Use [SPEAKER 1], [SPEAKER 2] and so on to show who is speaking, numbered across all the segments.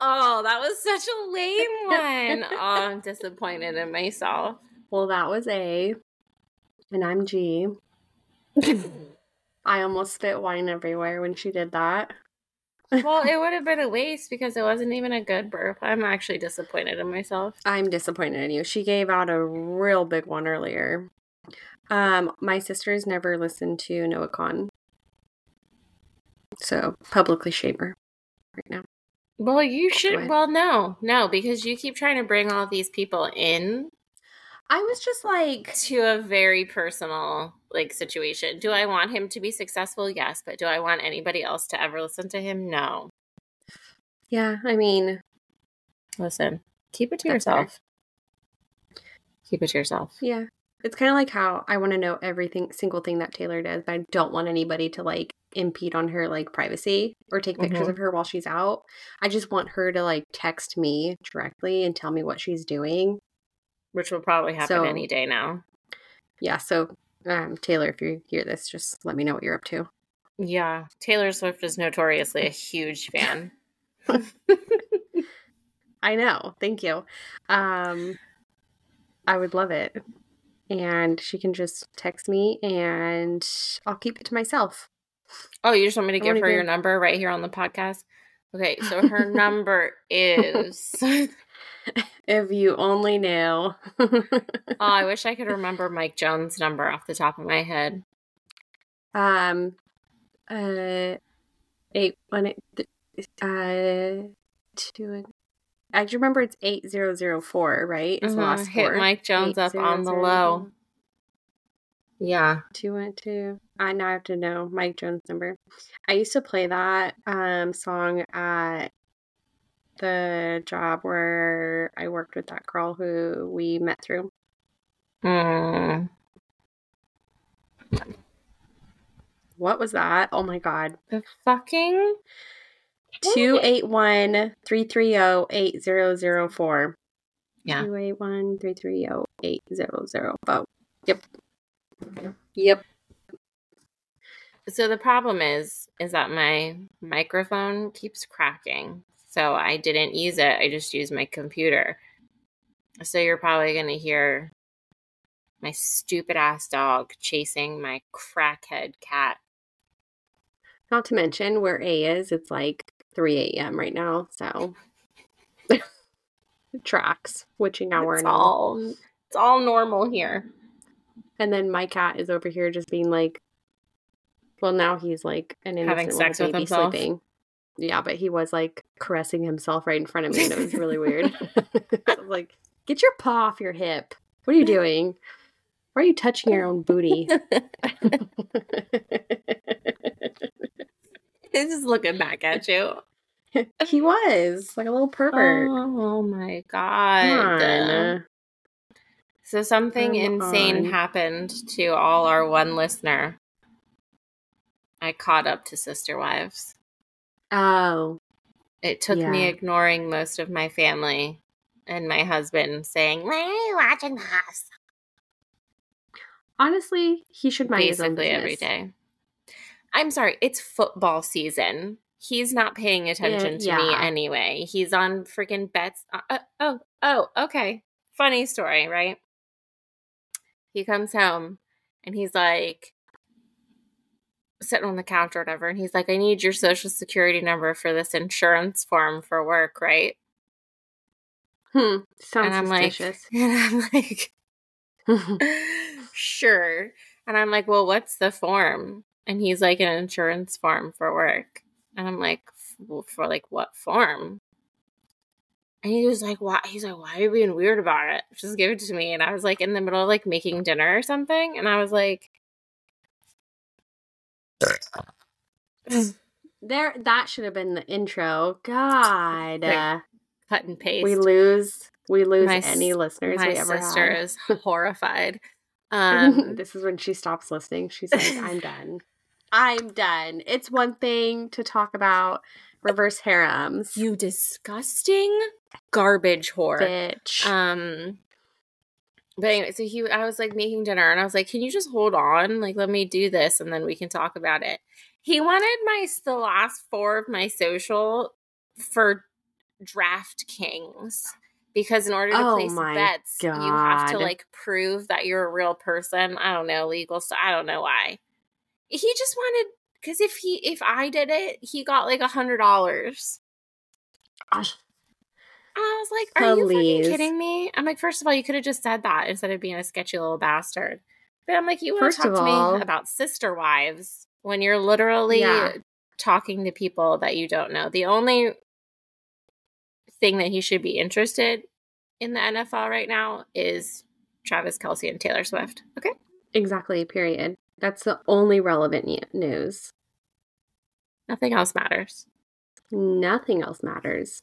[SPEAKER 1] Oh, that was such a lame one. oh, I'm disappointed in myself.
[SPEAKER 2] Well, that was A. And I'm G. I almost spit wine everywhere when she did that.
[SPEAKER 1] well, it would have been a waste because it wasn't even a good burp. I'm actually disappointed in myself.
[SPEAKER 2] I'm disappointed in you. She gave out a real big one earlier. Um, my sisters never listened to Noah Kahan. So publicly shame her right now.
[SPEAKER 1] Well, you should. Well, no, no, because you keep trying to bring all these people in.
[SPEAKER 2] I was just like
[SPEAKER 1] to a very personal like situation. Do I want him to be successful? Yes, but do I want anybody else to ever listen to him? No.
[SPEAKER 2] Yeah, I mean,
[SPEAKER 1] listen, keep it to yourself. Fair. Keep it to yourself.
[SPEAKER 2] Yeah. It's kind of like how I want to know everything single thing that Taylor does, but I don't want anybody to like impede on her like privacy or take pictures mm-hmm. of her while she's out. I just want her to like text me directly and tell me what she's doing,
[SPEAKER 1] which will probably happen so, any day now.
[SPEAKER 2] Yeah, so um, Taylor, if you hear this, just let me know what you're up to.
[SPEAKER 1] Yeah, Taylor Swift is notoriously a huge fan.
[SPEAKER 2] I know. Thank you. Um, I would love it. And she can just text me and I'll keep it to myself.
[SPEAKER 1] Oh, you just want me to give her your number right here on the podcast? Okay, so her number is
[SPEAKER 2] if you only knew.
[SPEAKER 1] oh, I wish I could remember Mike Jones' number off the top of my head.
[SPEAKER 2] Um, uh, eight one eight, uh, two. I remember it's eight zero zero four, right?
[SPEAKER 1] It's mm-hmm. last Hit Mike Jones up on the low. Yeah.
[SPEAKER 2] Two one two. I now have to know Mike Jones number. I used to play that um song at the job where I worked with that girl who we met through. Mm. What was that? Oh my god.
[SPEAKER 1] The fucking
[SPEAKER 2] 281 330 8004.
[SPEAKER 1] Yeah.
[SPEAKER 2] 281 330 8004. Yep. Yep.
[SPEAKER 1] So the problem is is that my microphone keeps cracking. So I didn't use it. I just used my computer. So you're probably going to hear my stupid ass dog chasing my crackhead cat.
[SPEAKER 2] Not to mention where A is, it's like 3 a.m. right now. So tracks, witching hour
[SPEAKER 1] it's and all. all. It's all normal here.
[SPEAKER 2] And then my cat is over here just being like, well, now he's like an innocent having sex with himself. Sleeping. Yeah, but he was like caressing himself right in front of me, and it was really weird. Was like, "Get your paw off your hip! What are you doing? Why are you touching your own booty?"
[SPEAKER 1] He's just looking back at you.
[SPEAKER 2] he was like a little pervert.
[SPEAKER 1] Oh, my god! So something Come insane on. happened to all our one listener. I caught up to Sister Wives.
[SPEAKER 2] Oh.
[SPEAKER 1] It took yeah. me ignoring most of my family and my husband saying, Why are you watching this?
[SPEAKER 2] Honestly, he should mind
[SPEAKER 1] basically every day. I'm sorry, it's football season. He's not paying attention to yeah. me anyway. He's on freaking bets. Uh, uh, oh, oh, okay. Funny story, right? He comes home and he's like, sitting on the couch or whatever, and he's like, I need your social security number for this insurance form for work, right?
[SPEAKER 2] Hmm. Sounds
[SPEAKER 1] and I'm
[SPEAKER 2] suspicious.
[SPEAKER 1] Like, and I'm like, sure. And I'm like, well, what's the form? And he's like, an insurance form for work. And I'm like, well, for like what form? And he was like, why? He's like, why are you being weird about it? Just give it to me. And I was like in the middle of like making dinner or something. And I was like,
[SPEAKER 2] there, that should have been the intro. God, uh,
[SPEAKER 1] cut and paste.
[SPEAKER 2] We lose, we lose my, any listeners. My we ever sister
[SPEAKER 1] is horrified.
[SPEAKER 2] Um, this is when she stops listening. She's like, "I'm done. I'm done." It's one thing to talk about reverse harems.
[SPEAKER 1] You disgusting garbage whore,
[SPEAKER 2] bitch.
[SPEAKER 1] Um, but anyway, so he, I was like making dinner, and I was like, "Can you just hold on? Like, let me do this, and then we can talk about it." He wanted my the last four of my social for DraftKings because in order to oh place bets, God. you have to like prove that you're a real person. I don't know legal stuff. I don't know why. He just wanted because if he if I did it, he got like a hundred dollars. I was like, "Are Please. you fucking kidding me?" I'm like, first of all, you could have just said that instead of being a sketchy little bastard. But I'm like, you want to talk to all, me about sister wives when you're literally yeah. talking to people that you don't know. The only thing that he should be interested in the NFL right now is Travis Kelce and Taylor Swift. Okay.
[SPEAKER 2] Exactly. Period. That's the only relevant news.
[SPEAKER 1] Nothing else matters.
[SPEAKER 2] Nothing else matters.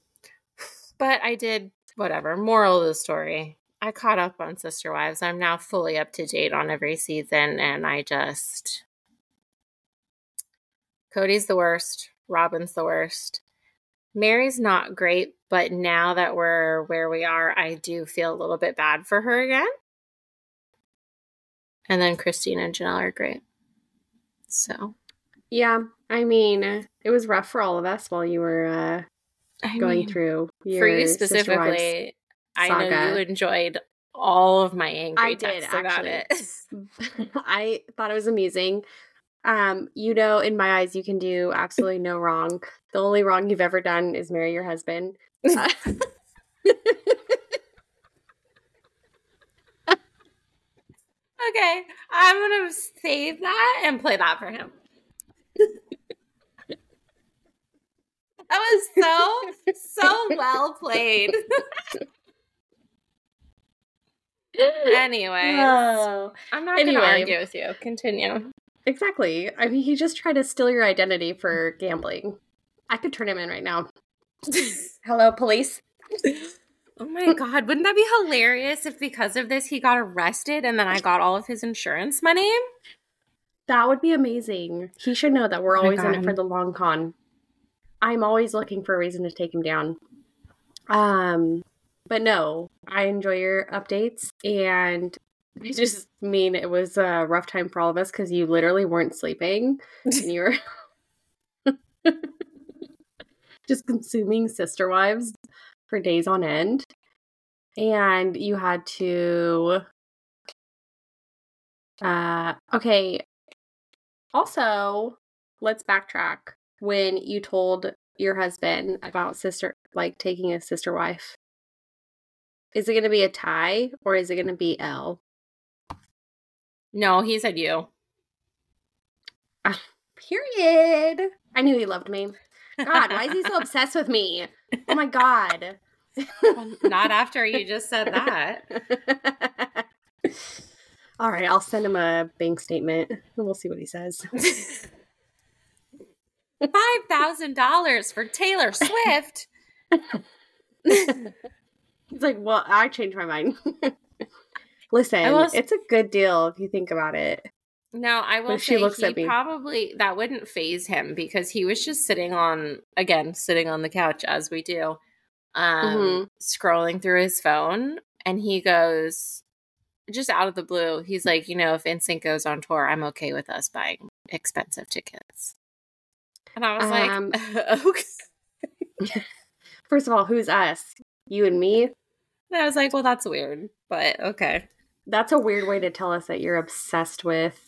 [SPEAKER 1] But I did, whatever. Moral of the story I caught up on Sister Wives. I'm now fully up to date on every season, and I just. Kody's the worst. Robyn's the worst. Meri's not great, but now that we're where we are, I do feel a little bit bad for her again. And then Christine and Janelle are great. So.
[SPEAKER 2] Yeah, I mean, it was rough for all of us while you were uh, I going mean, through.
[SPEAKER 1] for you specifically, I know you enjoyed all of my angry I texts did, about it.
[SPEAKER 2] I thought it was amusing. Um, you know, in my eyes, you can do absolutely no wrong. The only wrong you've ever done is marry your husband. Uh,
[SPEAKER 1] okay, I'm gonna save that and play that for him. that was so so well played. anyway, oh. I'm not anyway. gonna argue with you. Continue.
[SPEAKER 2] Exactly. I mean, he just tried to steal your identity for gambling. I could turn him in right now. Hello, police.
[SPEAKER 1] Oh my god, wouldn't that be hilarious if because of this he got arrested and then I got all of his insurance money?
[SPEAKER 2] That would be amazing. He should know that we're oh always in it for the long con. I'm always looking for a reason to take him down. Um, but no, I enjoy your updates and I just mean it was a rough time for all of us because you literally weren't sleeping and you were just consuming sister wives for days on end. And you had to uh okay. Also, let's backtrack. When you told your husband about sister like taking a sister wife. Is it going to be a tie or is it going to be L?
[SPEAKER 1] No, he said you.
[SPEAKER 2] Uh, period. I knew he loved me. God, why is he so obsessed with me? Oh my god.
[SPEAKER 1] well, not after you just said that.
[SPEAKER 2] All right, I'll send him a bank statement and we'll see what he says.
[SPEAKER 1] Five thousand dollars for Taylor Swift.
[SPEAKER 2] It's like, well, I changed my mind. Listen, it's a good deal if you think about it.
[SPEAKER 1] No, I will say she looks he at me. probably that wouldn't faze him because he was just sitting on again, sitting on the couch as we do, um, mm-hmm. scrolling through his phone, and he goes, just out of the blue, he's like, you know, if NSYNC goes on tour, I'm okay with us buying expensive tickets. And I was um, like,
[SPEAKER 2] okay. First of all, who's us? You and me?
[SPEAKER 1] And I was like, well, that's weird, but okay.
[SPEAKER 2] That's a weird way to tell us that you're obsessed with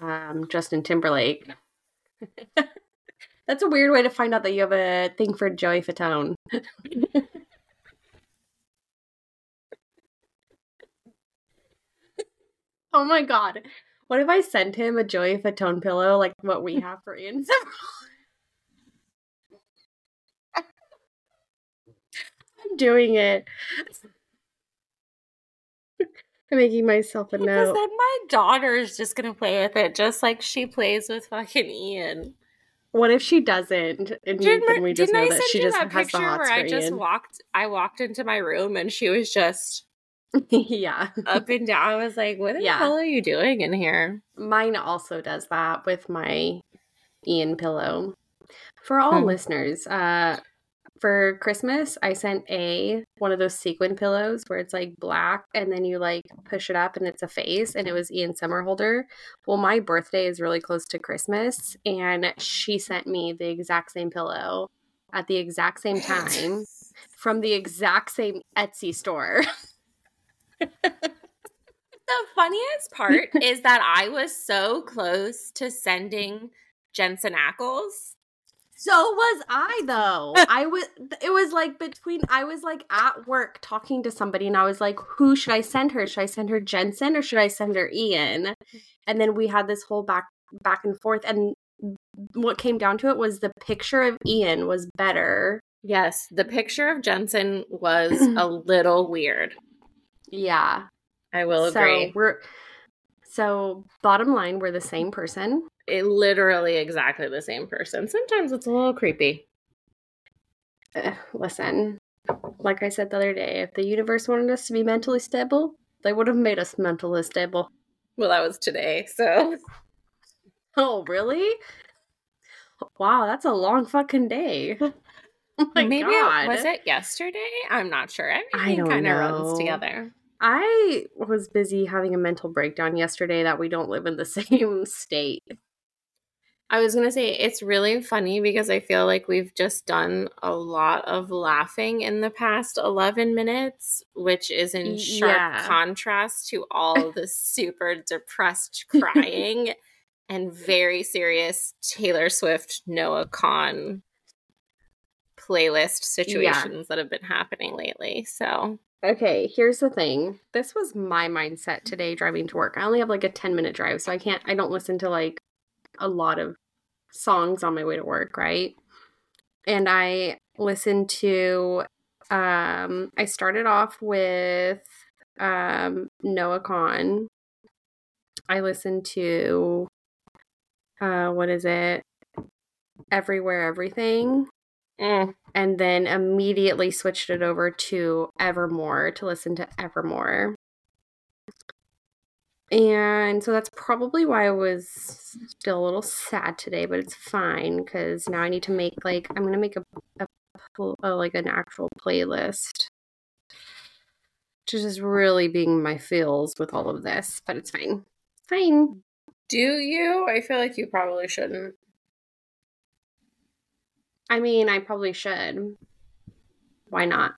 [SPEAKER 2] um, Justin Timberlake. that's a weird way to find out that you have a thing for Joey Fatone. oh my god. What if I sent him a Joey Fatone pillow like what we have for Ian I'm doing it. I'm making myself a note. Because
[SPEAKER 1] then my daughter is just gonna play with it, just like she plays with fucking Ian.
[SPEAKER 2] What if she doesn't? And didn't, then we just know I that she just that has the hots where
[SPEAKER 1] I just
[SPEAKER 2] Ian?
[SPEAKER 1] walked. I walked into my room and she was just
[SPEAKER 2] yeah
[SPEAKER 1] up and down. I was like, "What the yeah. hell are you doing in here?"
[SPEAKER 2] Mine also does that with my Ian pillow. For all hmm. listeners, uh, for Christmas, I sent A one of those sequin pillows where it's like black and then you like push it up and it's a face and it was Ian Somerhalder. Well, my birthday is really close to Christmas and she sent me the exact same pillow at the exact same time. from the exact same Etsy store.
[SPEAKER 1] the funniest part is that I was so close to sending Jensen Ackles.
[SPEAKER 2] So was I though. I was it was like between I was like at work talking to somebody and I was like, who should I send her? Should I send her Jensen or should I send her Ian? And then we had this whole back back and forth and what came down to it was the picture of Ian was better.
[SPEAKER 1] Yes, the picture of Jensen was a little weird.
[SPEAKER 2] Yeah.
[SPEAKER 1] I will agree.
[SPEAKER 2] So we're so bottom line, we're the same person.
[SPEAKER 1] It literally exactly the same person. Sometimes it's a little creepy.
[SPEAKER 2] Uh, listen, like I said the other day, if the universe wanted us to be mentally stable, they would have made us mentally stable.
[SPEAKER 1] Well, that was today, so.
[SPEAKER 2] Oh, really? Wow, that's a long fucking day.
[SPEAKER 1] Oh Maybe God. It, was it yesterday? I'm not sure. Everything kind of runs together.
[SPEAKER 2] I was busy having a mental breakdown yesterday that we don't live in the same state.
[SPEAKER 1] I was going to say it's really funny because I feel like we've just done a lot of laughing in the past 11 minutes, which is in sharp yeah. contrast to all the super depressed crying and very serious Taylor Swift Noah Kahan playlist situations yeah. that have been happening lately. So,
[SPEAKER 2] okay, here's the thing. This was my mindset today driving to work. I only have like a 10 minute drive, so I can't, I don't listen to like a lot of songs on my way to work, right? And I listened to, um, I started off with um, Noah Kahan. I listened to, uh, what is it? Everywhere, Everything. Mm. And then immediately switched it over to Evermore to listen to Evermore. And so that's probably why I was still a little sad today, but it's fine because now I need to make like I'm gonna make a, a, a like an actual playlist, is just really being my feels with all of this, but it's fine. Fine.
[SPEAKER 1] Do you? I feel like you probably shouldn't.
[SPEAKER 2] I mean, I probably should. Why not?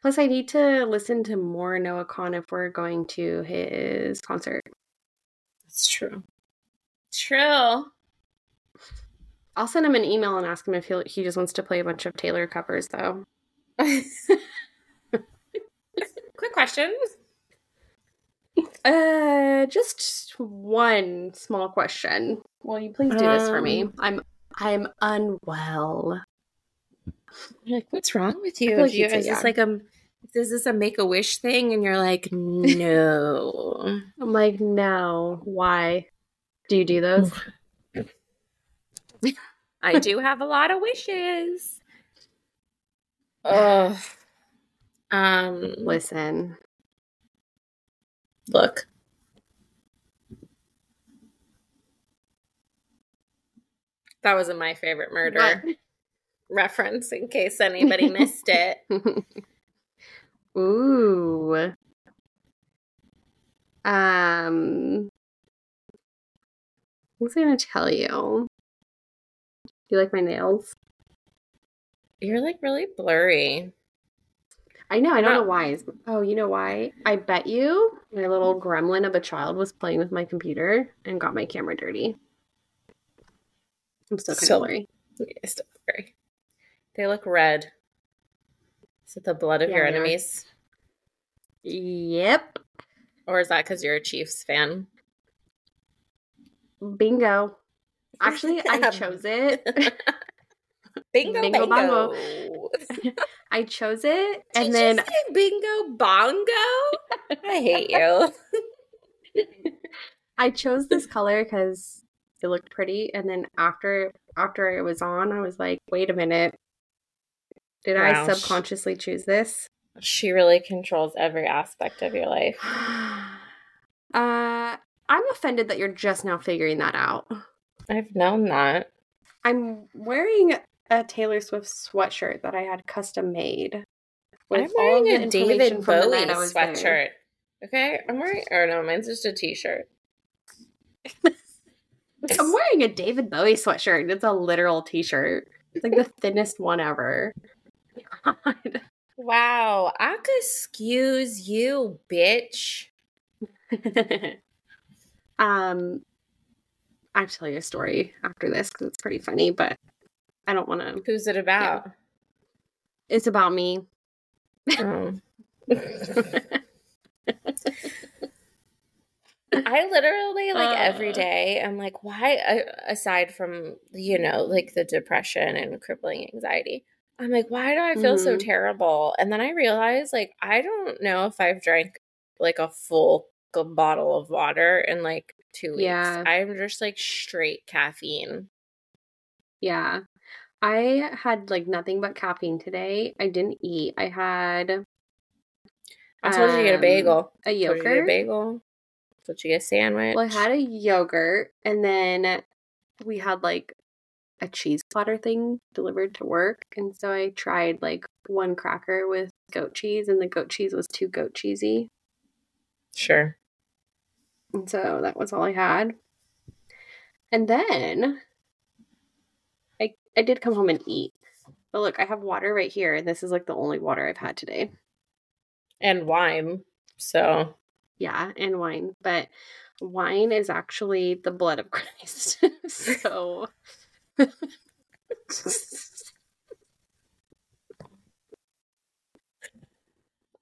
[SPEAKER 2] Plus, I need to listen to more Noah Kahan if we're going to his concert.
[SPEAKER 1] That's true. True.
[SPEAKER 2] I'll send him an email and ask him if he he just wants to play a bunch of Taylor covers, though.
[SPEAKER 1] Quick question.
[SPEAKER 2] Uh, just one small question. Will you please do this for me? Um, I'm I'm unwell.
[SPEAKER 1] like, what's wrong with you? Like you is this like a is this a make a wish thing? And you're like, no.
[SPEAKER 2] I'm like, no. Why? Do you do those?
[SPEAKER 1] I do have a lot of wishes. Ugh. Um,
[SPEAKER 2] listen.
[SPEAKER 1] Look. That wasn't my favorite murder reference in case anybody missed it.
[SPEAKER 2] Ooh. Um What's I gonna tell you? Do you like my nails?
[SPEAKER 1] You're like really blurry.
[SPEAKER 2] I know, I don't know why. Oh, you know why? I bet you my little gremlin of a child was playing with my computer and got my camera dirty. I'm still kind of blurry.
[SPEAKER 1] Yeah, still blurry. They look red. Is it the blood of yeah, your enemies?
[SPEAKER 2] Yep.
[SPEAKER 1] Or is that because you're a Chiefs fan?
[SPEAKER 2] Bingo. Actually, um, I chose it.
[SPEAKER 1] bingo, bingo, bongo.
[SPEAKER 2] I chose it, and Did then
[SPEAKER 1] bingo bongo. I hate you.
[SPEAKER 2] I chose this color because it looked pretty, and then after after it was on, I was like, "Wait a minute, did wow. I subconsciously choose this?"
[SPEAKER 1] She really controls every aspect of your life.
[SPEAKER 2] Uh, I'm offended that you're just now figuring that out.
[SPEAKER 1] I've known that.
[SPEAKER 2] I'm wearing a Taylor Swift sweatshirt that I had custom made.
[SPEAKER 1] I'm wearing a David Bowie sweatshirt. There. Okay, I'm wearing. Or no, mine's just a t-shirt.
[SPEAKER 2] I'm wearing a David Bowie sweatshirt. It's a literal t-shirt. It's like the thinnest one ever. god.
[SPEAKER 1] Wow. I could excuse you, bitch.
[SPEAKER 2] um, I'll tell you a story after this because it's pretty funny, but I don't want to.
[SPEAKER 1] Who's it about? Yeah.
[SPEAKER 2] It's about me. Oh.
[SPEAKER 1] I literally like uh, every day I'm like why aside from you know like the depression and crippling anxiety I'm like why do I feel mm-hmm. so terrible and then I realize like I don't know if I've drank like a full bottle of water in like 2 weeks yeah. I'm just like straight caffeine
[SPEAKER 2] yeah I had like nothing but caffeine today I didn't eat I had
[SPEAKER 1] I told you to get a um, bagel.
[SPEAKER 2] A yogurt.
[SPEAKER 1] a bagel. So you get a sandwich.
[SPEAKER 2] Well, I had a yogurt, and then we had like a cheese platter thing delivered to work, and so I tried like one cracker with goat cheese, and the goat cheese was too goat cheesy.
[SPEAKER 1] Sure.
[SPEAKER 2] And so that was all I had. And then I I did come home and eat. But look, I have water right here, and this is like the only water I've had today.
[SPEAKER 1] And wine. So
[SPEAKER 2] yeah, and wine. But wine is actually the blood of Christ. so.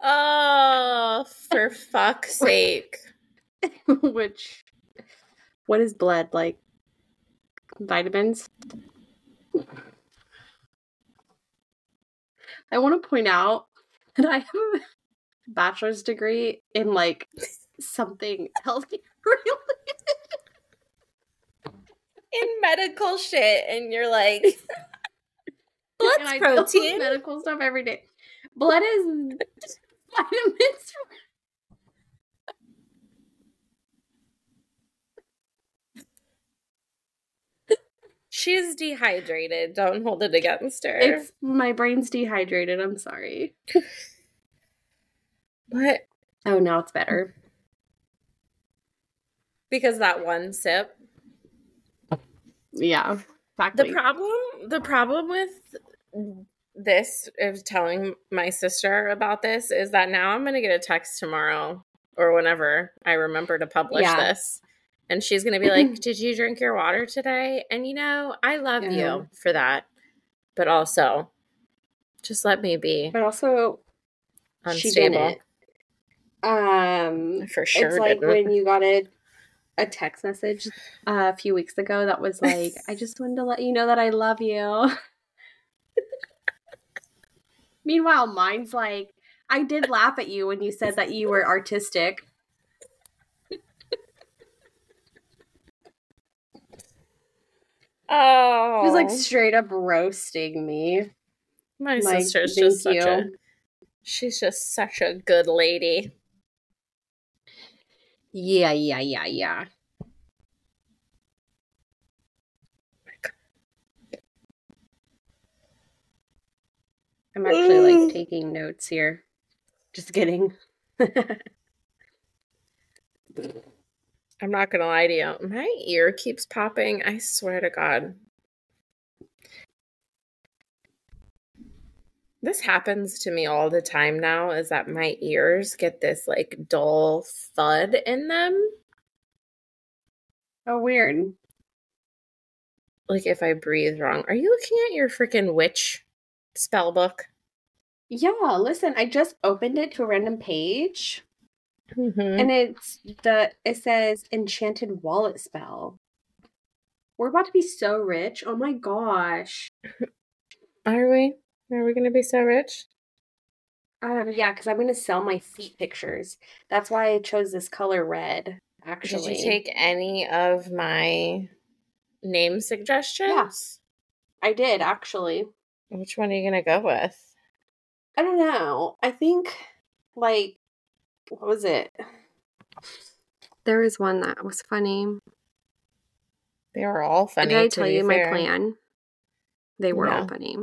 [SPEAKER 1] oh, for fuck's sake.
[SPEAKER 2] Which, what is blood like? Vitamins? I want to point out that I have bachelor's degree in like something healthy related.
[SPEAKER 1] in medical shit, and you're like, blood's protein.
[SPEAKER 2] medical stuff every day. Blood is vitamins.
[SPEAKER 1] She's dehydrated. Don't hold it against her.
[SPEAKER 2] It's my brain's dehydrated. I'm sorry.
[SPEAKER 1] What?
[SPEAKER 2] Oh, now it's better.
[SPEAKER 1] Because that one sip.
[SPEAKER 2] Yeah.
[SPEAKER 1] Exactly. The problem the problem with this of telling my sister about this is that now I'm gonna get a text tomorrow or whenever I remember to publish yeah. this. And she's gonna be like, Did you drink your water today? And you know, I love yeah. you for that. But also just let me be.
[SPEAKER 2] But also unstable. Um,
[SPEAKER 1] for sure.
[SPEAKER 2] It's like when you got a a text message uh, a few weeks ago that was like, "I just wanted to let you know that I love you." Meanwhile, mine's like, "I did laugh at you when you said that you were artistic."
[SPEAKER 1] Oh,
[SPEAKER 2] he was like straight up roasting me.
[SPEAKER 1] My like, sister's just such you. a she's just such a good lady.
[SPEAKER 2] Yeah, yeah, yeah, yeah. I'm actually like mm. taking notes here. Just kidding.
[SPEAKER 1] I'm not gonna lie to you. My ear keeps popping. I swear to God. This happens to me all the time now is that my ears get this like dull thud in them.
[SPEAKER 2] Oh, weird.
[SPEAKER 1] Like if I breathe wrong. Are you looking at your freaking witch spell book?
[SPEAKER 2] Yeah, listen, I just opened it to a random page. Mm-hmm. And it's the it says enchanted wallet spell. We're about to be so rich. Oh my gosh.
[SPEAKER 1] Are we? Are we going to be so rich?
[SPEAKER 2] Um, yeah, because I'm going to sell my feet pictures. That's why I chose this color red. Actually,
[SPEAKER 1] did you take any of my name suggestions?
[SPEAKER 2] Yes, yeah, I did actually.
[SPEAKER 1] Which one are you going to go with?
[SPEAKER 2] I don't know. I think like what was it? There was one that was funny.
[SPEAKER 1] They were all funny.
[SPEAKER 2] Did I tell you fair. my plan? They were no. all funny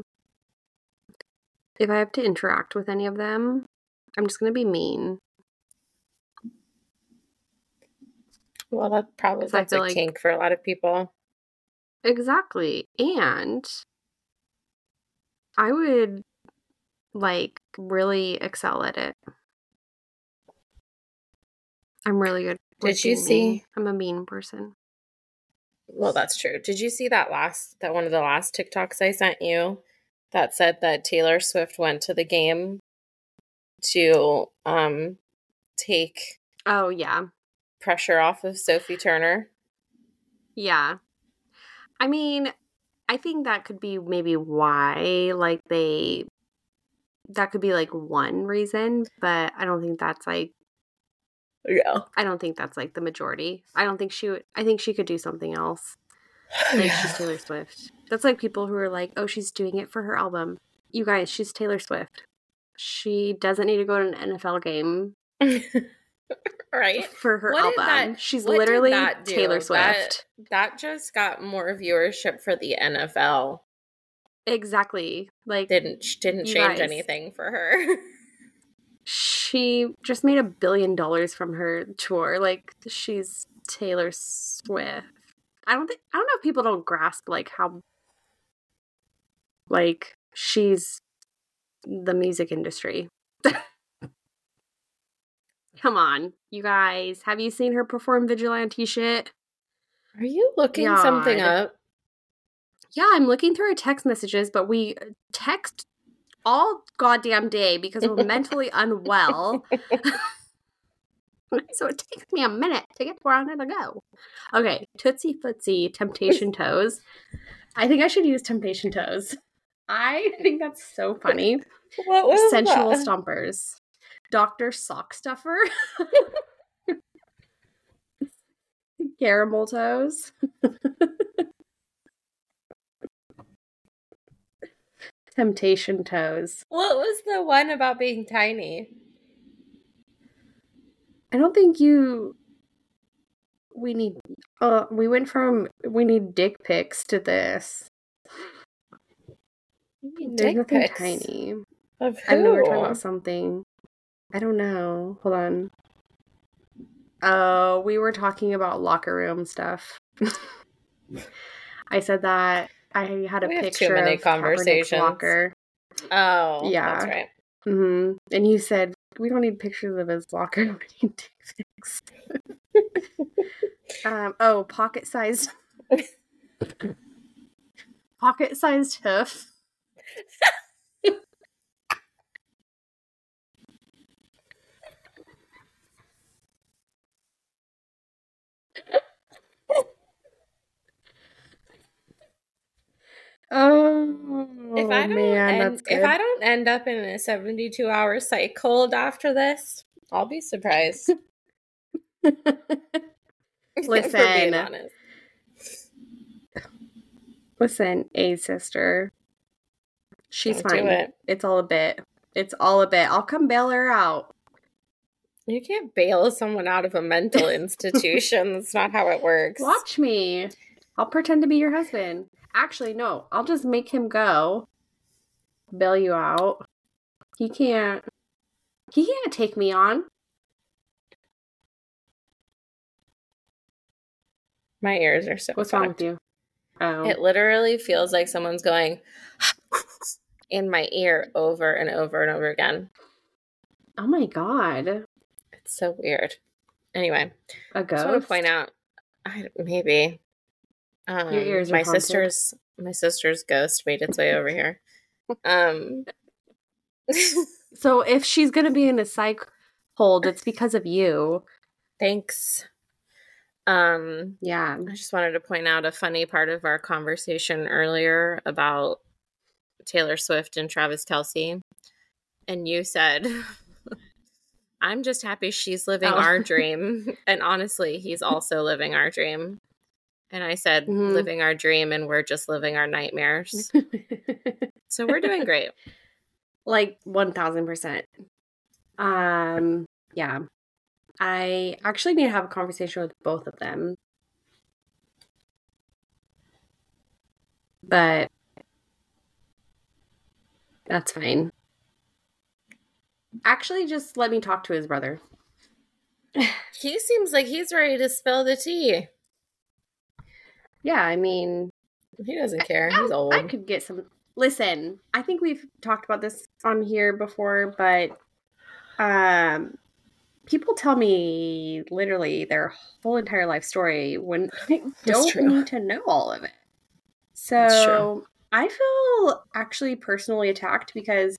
[SPEAKER 2] if I have to interact with any of them, I'm just going to be mean.
[SPEAKER 1] Well, that probably that's a like, kink for a lot of people.
[SPEAKER 2] Exactly. And I would like really excel at it. I'm really good.
[SPEAKER 1] Did you see?
[SPEAKER 2] I'm a mean person.
[SPEAKER 1] Well, that's true. Did you see that last that one of the last TikToks I sent you that said that Taylor Swift went to the game to um take
[SPEAKER 2] Oh yeah.
[SPEAKER 1] pressure off of Sophie Turner?
[SPEAKER 2] Yeah. I mean, I think that could be maybe why like they that could be like one reason, but I don't think that's like
[SPEAKER 1] yeah.
[SPEAKER 2] I don't think that's like the majority. I don't think she would I think she could do something else. Like yeah. she's Taylor Swift. That's like people who are like, "Oh, she's doing it for her album." You guys, she's Taylor Swift. She doesn't need to go to an NFL game.
[SPEAKER 1] right.
[SPEAKER 2] For her what album. That, she's literally Taylor Swift.
[SPEAKER 1] That, that just got more viewership for the NFL.
[SPEAKER 2] Exactly. Like
[SPEAKER 1] didn't didn't change guys, anything for her.
[SPEAKER 2] she just made a billion dollars from her tour. Like she's Taylor Swift. I don't think I don't know if people don't grasp like how like she's the music industry. Come on, you guys. Have you seen her perform vigilante shit?
[SPEAKER 1] Are you looking God. something up?
[SPEAKER 2] Yeah, I'm looking through our text messages, but we uh, text all goddamn day because we're mentally unwell. so it takes me a minute to get to where I need to go. Okay, Tootsie Footsie, Temptation Toes. I think I should use Temptation Toes. I think that's so funny.
[SPEAKER 1] What was
[SPEAKER 2] Sensual
[SPEAKER 1] that?
[SPEAKER 2] Stompers. Dr. Sock Stuffer. Caramel Toes. Temptation Toes.
[SPEAKER 1] What was the one about being tiny?
[SPEAKER 2] I don't think you. We need. Uh, we went from we need dick pics to this. There's nothing pics? tiny.
[SPEAKER 1] Of who?
[SPEAKER 2] I know we're talking about something. I don't know. Hold on. Oh, uh, we were talking about locker room stuff. I said that I had a we picture of many conversations. locker.
[SPEAKER 1] Oh, yeah, that's right.
[SPEAKER 2] Mm-hmm. And you said we don't need pictures of his locker. We need dick um. Oh, pocket sized. pocket sized hoof. Oh,
[SPEAKER 1] if I don't man, end, if I don't end up in a seventy-two hour cycle after this, I'll be surprised.
[SPEAKER 2] listen, listen, a sister. She's fine. It. It's all a bit. It's all a bit. I'll come bail her out.
[SPEAKER 1] You can't bail someone out of a mental institution. That's not how it works.
[SPEAKER 2] Watch me. I'll pretend to be your husband. Actually, no. I'll just make him go. Bail you out. He can't. He can't take me on.
[SPEAKER 1] My ears are so.
[SPEAKER 2] What's wrong with you?
[SPEAKER 1] Oh. It literally feels like someone's going in my ear over and over and over again.
[SPEAKER 2] Oh my god.
[SPEAKER 1] It's so weird. Anyway,
[SPEAKER 2] a ghost.
[SPEAKER 1] I want to point out, I, maybe um, Your ears my haunted. sister's my sister's ghost made its way over here. Um.
[SPEAKER 2] so if she's gonna be in a psych hold, it's because of you.
[SPEAKER 1] Thanks. Um.
[SPEAKER 2] Yeah.
[SPEAKER 1] I just wanted to point out a funny part of our conversation earlier about Taylor Swift and Travis Kelce, and you said. I'm just happy she's living oh. our dream. And honestly, he's also living our dream. And I said, mm-hmm. living our dream, and we're just living our nightmares. so we're doing great.
[SPEAKER 2] Like 1000%. Um, yeah. I actually need to have a conversation with both of them. But that's fine. Actually, just let me talk to his brother.
[SPEAKER 1] he seems like he's ready to spill the tea.
[SPEAKER 2] Yeah, I mean,
[SPEAKER 1] he doesn't care. He's old.
[SPEAKER 2] I could get some. listen, I think we've talked about this on here before, but um people tell me literally their whole entire life story when I don't need to know all of it. So I feel actually personally attacked because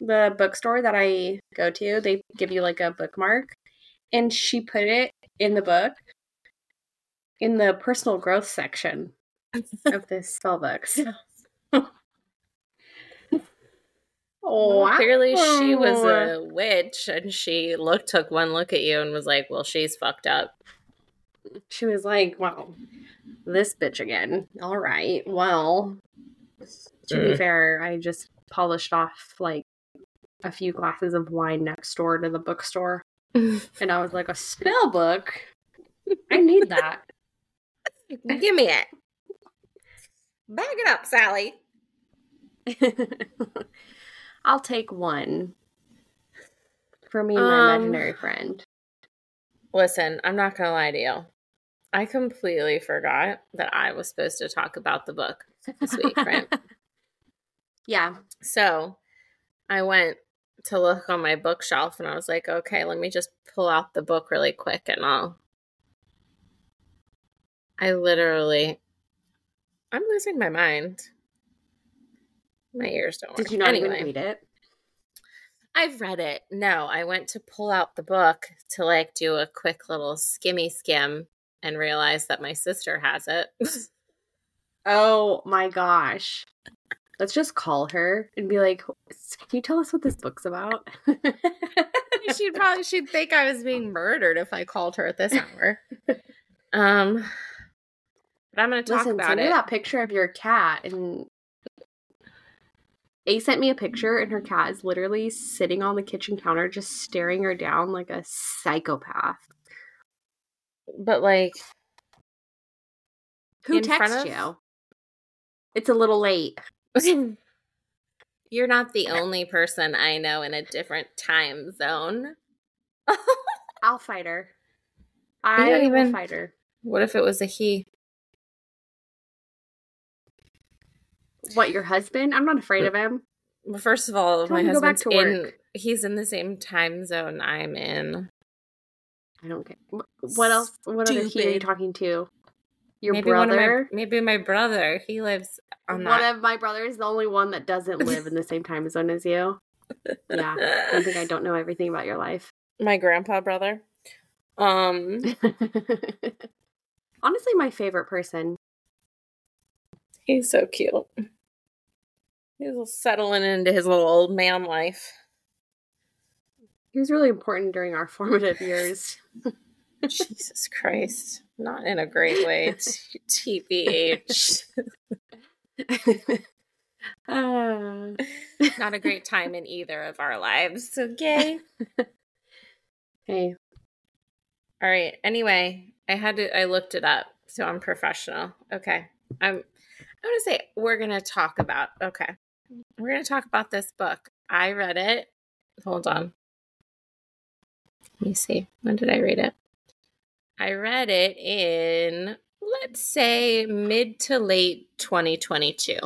[SPEAKER 2] the bookstore that I go to, they give you like a bookmark, and she put it in the book in the personal growth section of this spell books.
[SPEAKER 1] Oh, clearly she was a witch, and she looked took one look at you and was like, "Well, she's fucked up."
[SPEAKER 2] She was like, "Well, this bitch again." All right. Well, to mm. be fair, I just polished off like a few glasses of wine next door to the bookstore, and I was like, "A spell book? I need that.
[SPEAKER 1] Give me it. Bag it up, Sally."
[SPEAKER 2] I'll take one for me and my um, imaginary friend.
[SPEAKER 1] Listen, I'm not going to lie to you. I completely forgot that I was supposed to talk about the book this week, right?
[SPEAKER 2] yeah.
[SPEAKER 1] So I went to look on my bookshelf and I was like, okay, let me just pull out the book really quick and I'll. I literally. I'm losing my mind. My ears don't work.
[SPEAKER 2] Did you not anyway, even read it?
[SPEAKER 1] I've read it. No, I went to pull out the book to like do a quick little skimmy skim and realize that my sister has it.
[SPEAKER 2] oh my gosh. Let's just call her and be like, "Can you tell us what this book's about?"
[SPEAKER 1] she'd probably she'd think I was being murdered if I called her at this hour. Um, but I'm going to talk Listen, about
[SPEAKER 2] send
[SPEAKER 1] it.
[SPEAKER 2] Me that picture of your cat and a sent me a picture, and her cat is literally sitting on the kitchen counter, just staring her down like a psychopath.
[SPEAKER 1] But like,
[SPEAKER 2] who texted of... you? It's a little late.
[SPEAKER 1] You're not the only person I know in a different time zone.
[SPEAKER 2] I'll fight her. I don't even fight her.
[SPEAKER 1] What if it was a he?
[SPEAKER 2] What your husband? I'm not afraid of him.
[SPEAKER 1] Well, first of all, Tell my husband's in. He's in the same time zone I'm in.
[SPEAKER 2] I don't get. What else? What Stupid. other he are you talking to? Your
[SPEAKER 1] maybe
[SPEAKER 2] brother?
[SPEAKER 1] My, maybe my brother. He lives
[SPEAKER 2] on One that. of my brothers, the only one that doesn't live in the same time zone as you. Yeah, I think I don't know everything about your life.
[SPEAKER 1] My grandpa brother. Um.
[SPEAKER 2] Honestly, my favorite person.
[SPEAKER 1] He's so cute. He's settling into his little old man life.
[SPEAKER 2] He was really important during our formative years.
[SPEAKER 1] Jesus Christ. Not in a great way. TBH. uh. Not a great time in either of our lives. Okay.
[SPEAKER 2] Hey.
[SPEAKER 1] All right. Anyway, I had to I looked it up, so I'm professional. Okay. I'm I'm gonna say we're gonna talk about okay. We're going to talk about this book. I read it. Hold on. Let me see. When did I read it? I read it in, let's say, mid to late 2022.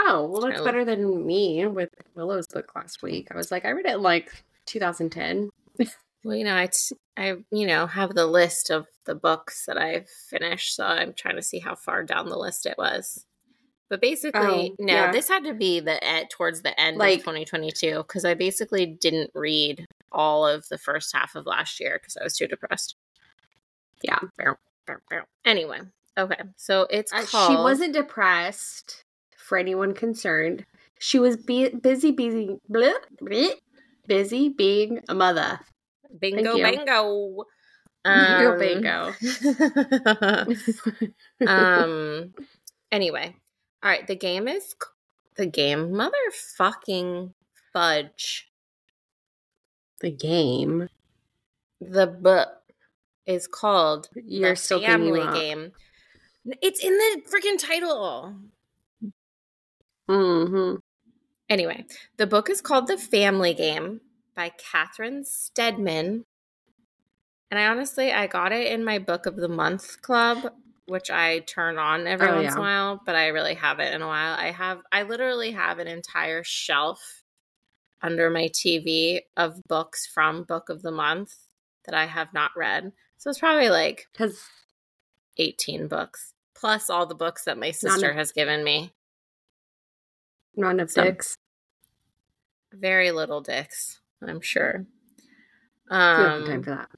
[SPEAKER 2] Oh, well, that's better than me with Willow's book last week. I was like, I read it in like 2010.
[SPEAKER 1] well, you know, I, t- I, you know, have the list of the books that I've finished, so I'm trying to see how far down the list it was. But basically, oh, no, yeah. this had to be the towards the end like, of 2022 because I basically didn't read all of the first half of last year because I was too depressed. Yeah. Anyway, okay, so it's uh, called...
[SPEAKER 2] She wasn't depressed for anyone concerned. She was be- busy, busy, bleh, bleh, busy being a mother.
[SPEAKER 1] Bingo, bingo.
[SPEAKER 2] Um, bingo, bingo.
[SPEAKER 1] um. Anyway, all right, the game is the game. Motherfucking fudge.
[SPEAKER 2] The game.
[SPEAKER 1] The book is called You're the Family Game. It's in the freaking title.
[SPEAKER 2] hmm
[SPEAKER 1] Anyway, the book is called The Family Game by Catherine Steadman. And I honestly, I got it in my book of the month club which I turn on every oh, once yeah. in a while, but I really haven't in a while. I have I literally have an entire shelf under my TV of books from Book of the Month that I have not read. So it's probably like
[SPEAKER 2] Cuz
[SPEAKER 1] 18 books plus all the books that my sister has given me.
[SPEAKER 2] None of dicks.
[SPEAKER 1] Very little dicks, I'm sure.
[SPEAKER 2] Um, time for that.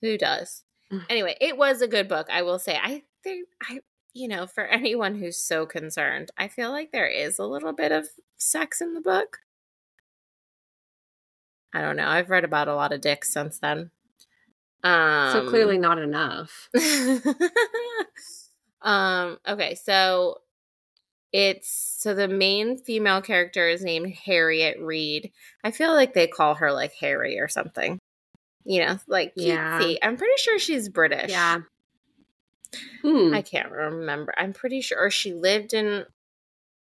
[SPEAKER 1] Who does? Anyway, it was a good book. I will say. I think I, you know, for anyone who's so concerned, I feel like there is a little bit of sex in the book. I don't know. I've read about a lot of dicks since then.
[SPEAKER 2] Um, so clearly not enough.
[SPEAKER 1] um. Okay. So it's so the main female character is named Harriet Reed. I feel like they call her like Harry or something. You know, like yeah. I'm pretty sure she's British.
[SPEAKER 2] Yeah.
[SPEAKER 1] Hmm. I can't remember. I'm pretty sure she lived in.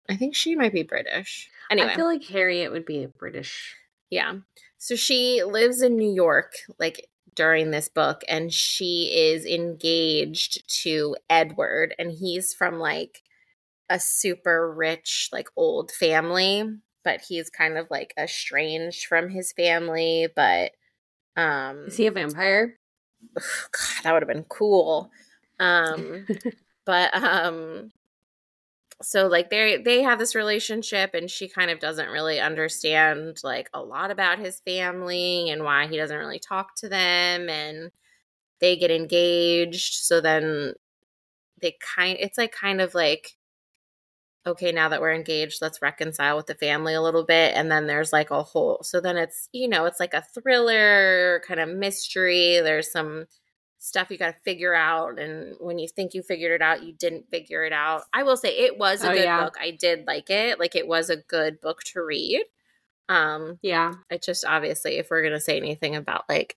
[SPEAKER 1] I think she might be British. Anyway,
[SPEAKER 2] I feel like Harriet would be a British.
[SPEAKER 1] Yeah. So she lives in New York, like during this book, and she is engaged to Edward, and he's from like a super rich, like old family, but he's kind of like estranged from his family. But um
[SPEAKER 2] is he a vampire?
[SPEAKER 1] God, that would have been cool. Um but um so like they they have this relationship and she kind of doesn't really understand like a lot about his family and why he doesn't really talk to them and they get engaged so then they kind it's like kind of like okay, now that we're engaged, let's reconcile with the family a little bit. And then there's like a whole, so then it's, you know, it's like a thriller kind of mystery. There's some stuff you got to figure out. And when you think you figured it out, you didn't figure it out. I will say it was a oh, good yeah. book. I did like it. Like it was a good book to read. Um,
[SPEAKER 2] yeah.
[SPEAKER 1] It just obviously, if we're to say anything about like,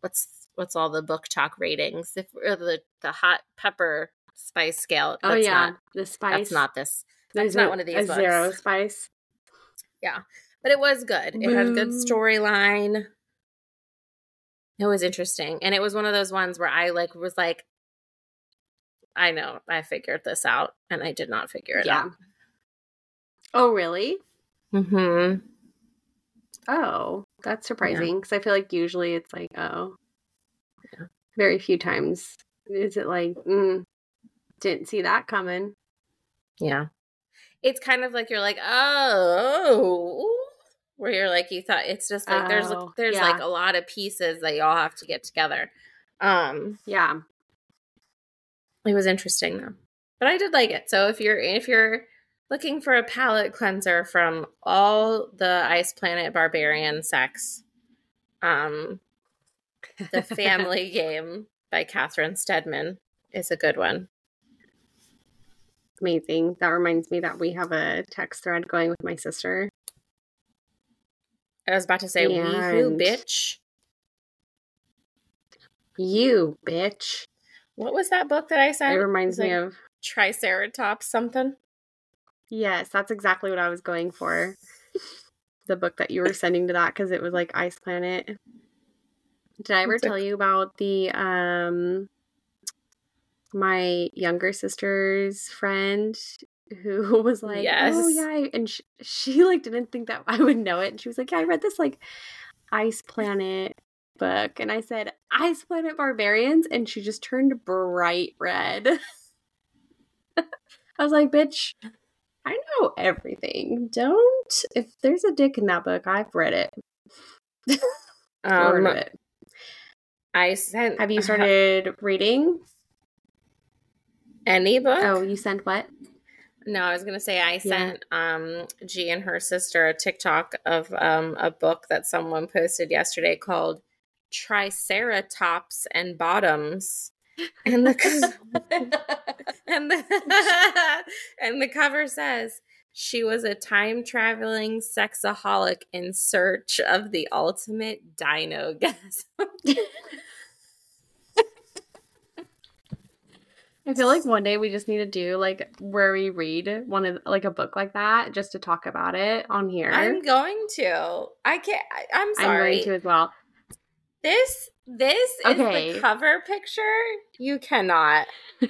[SPEAKER 1] what's, what's all the BookTok ratings, if the, the hot pepper spice scale.
[SPEAKER 2] oh yeah, not, the spice.
[SPEAKER 1] That's not this. That's not one of these.
[SPEAKER 2] Zero spice.
[SPEAKER 1] Yeah, but it was good. It had a good storyline. It was interesting, and it was one of those ones where I like was like, I know I figured this out, and I did not figure it yeah. out.
[SPEAKER 2] Oh really?
[SPEAKER 1] Hmm.
[SPEAKER 2] Oh, that's surprising because yeah. I feel like usually it's like, oh, yeah. very few times is it like, mm, didn't see that coming.
[SPEAKER 1] Yeah. It's kind of like you're like, oh, where you're like you thought it's just like oh, there's there's yeah. like a lot of pieces that y'all have to get together. Um
[SPEAKER 2] yeah.
[SPEAKER 1] It was interesting though. But I did like it. So if you're if you're looking for a palate cleanser from all the Ice Planet Barbarian sex, um The Family Game by Catherine Steadman is a good one.
[SPEAKER 2] Amazing. That reminds me that we have a text thread going with my sister.
[SPEAKER 1] I was about to say, and... bitch.
[SPEAKER 2] You, bitch.
[SPEAKER 1] What was that book that I said?
[SPEAKER 2] It reminds me of
[SPEAKER 1] Triceratops something.
[SPEAKER 2] Yes, that's exactly what I was going for. the book that you were sending to that because it was like Ice Planet. Did I ever tell you about the um my younger sister's friend who was like, yes. "Oh yeah," and she, she like didn't think that I would know it, and she was like, "Yeah, I read this like Ice Planet book," and I said, "Ice Planet Barbarians," and she just turned bright red. I was like, "Bitch." I know everything. Don't if there's a dick in that book, I've read it.
[SPEAKER 1] um, it. I sent.
[SPEAKER 2] Have you started reading?
[SPEAKER 1] Any book?
[SPEAKER 2] Oh, you sent what?
[SPEAKER 1] No, I was gonna say I sent yeah. um G and her sister a TikTok of um a book that someone posted yesterday called Triceratops and Bottoms. And the and the and the cover says she was a time traveling sexaholic in search of the ultimate dino gasm.
[SPEAKER 2] I feel like one day we just need to do like where we read one of like a book like that just to talk about it on here.
[SPEAKER 1] I'm going to. I can't. I, am sorry.
[SPEAKER 2] I'm going to as well.
[SPEAKER 1] This this okay. is the cover picture. You cannot.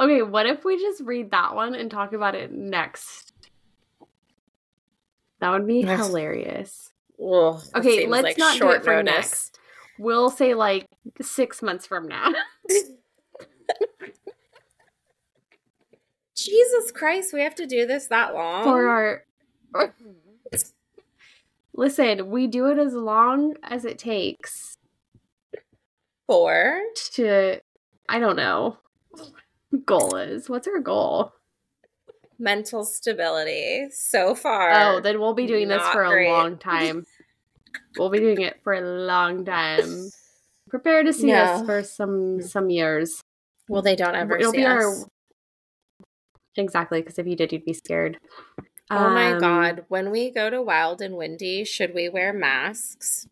[SPEAKER 2] okay, what if we just read that one and talk about it next? That would be hilarious. Ugh, okay, let's like not do it for notice. next. We'll say like six months from now.
[SPEAKER 1] Jesus Christ, we have to do this that long
[SPEAKER 2] for our. Listen, we do it as long as it takes.
[SPEAKER 1] For
[SPEAKER 2] to, I don't know. Goal is what's our goal?
[SPEAKER 1] Mental stability. So far.
[SPEAKER 2] Oh, then we'll be doing this for great. a long time. we'll be doing it for a long time. Prepare to see no. us for some some years.
[SPEAKER 1] Well, they don't ever It'll be us. our
[SPEAKER 2] Exactly, because if you did, you'd be scared.
[SPEAKER 1] Oh um, my god! When we go to Wild and Windy, should we wear masks?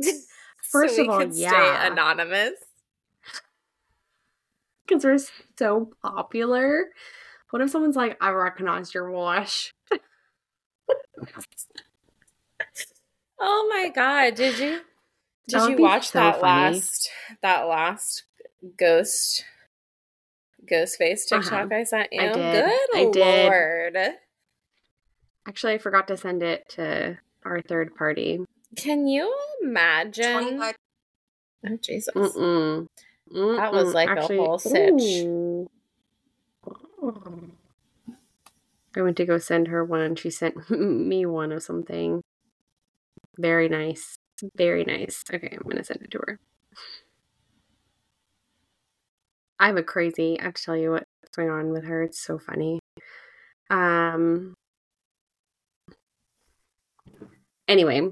[SPEAKER 2] First so of all, yeah,
[SPEAKER 1] anonymous
[SPEAKER 2] because we're so popular. What if someone's like, "I recognize your wash"?
[SPEAKER 1] oh my god! Did you did you watch so that funny. last that last ghost ghost face uh-huh. TikTok uh-huh. I sent you? I did. Good I did. lord.
[SPEAKER 2] Actually, I forgot to send it to our third party.
[SPEAKER 1] Can you imagine? Oh Jesus! Mm-mm. Mm-mm. That was like Actually, a whole sitch.
[SPEAKER 2] I went to go send her one, and she sent me one of something. Very nice. Very nice. Okay, I'm gonna send it to her. I have a crazy. I have to tell you what's going on with her. It's so funny. Um. Anyway.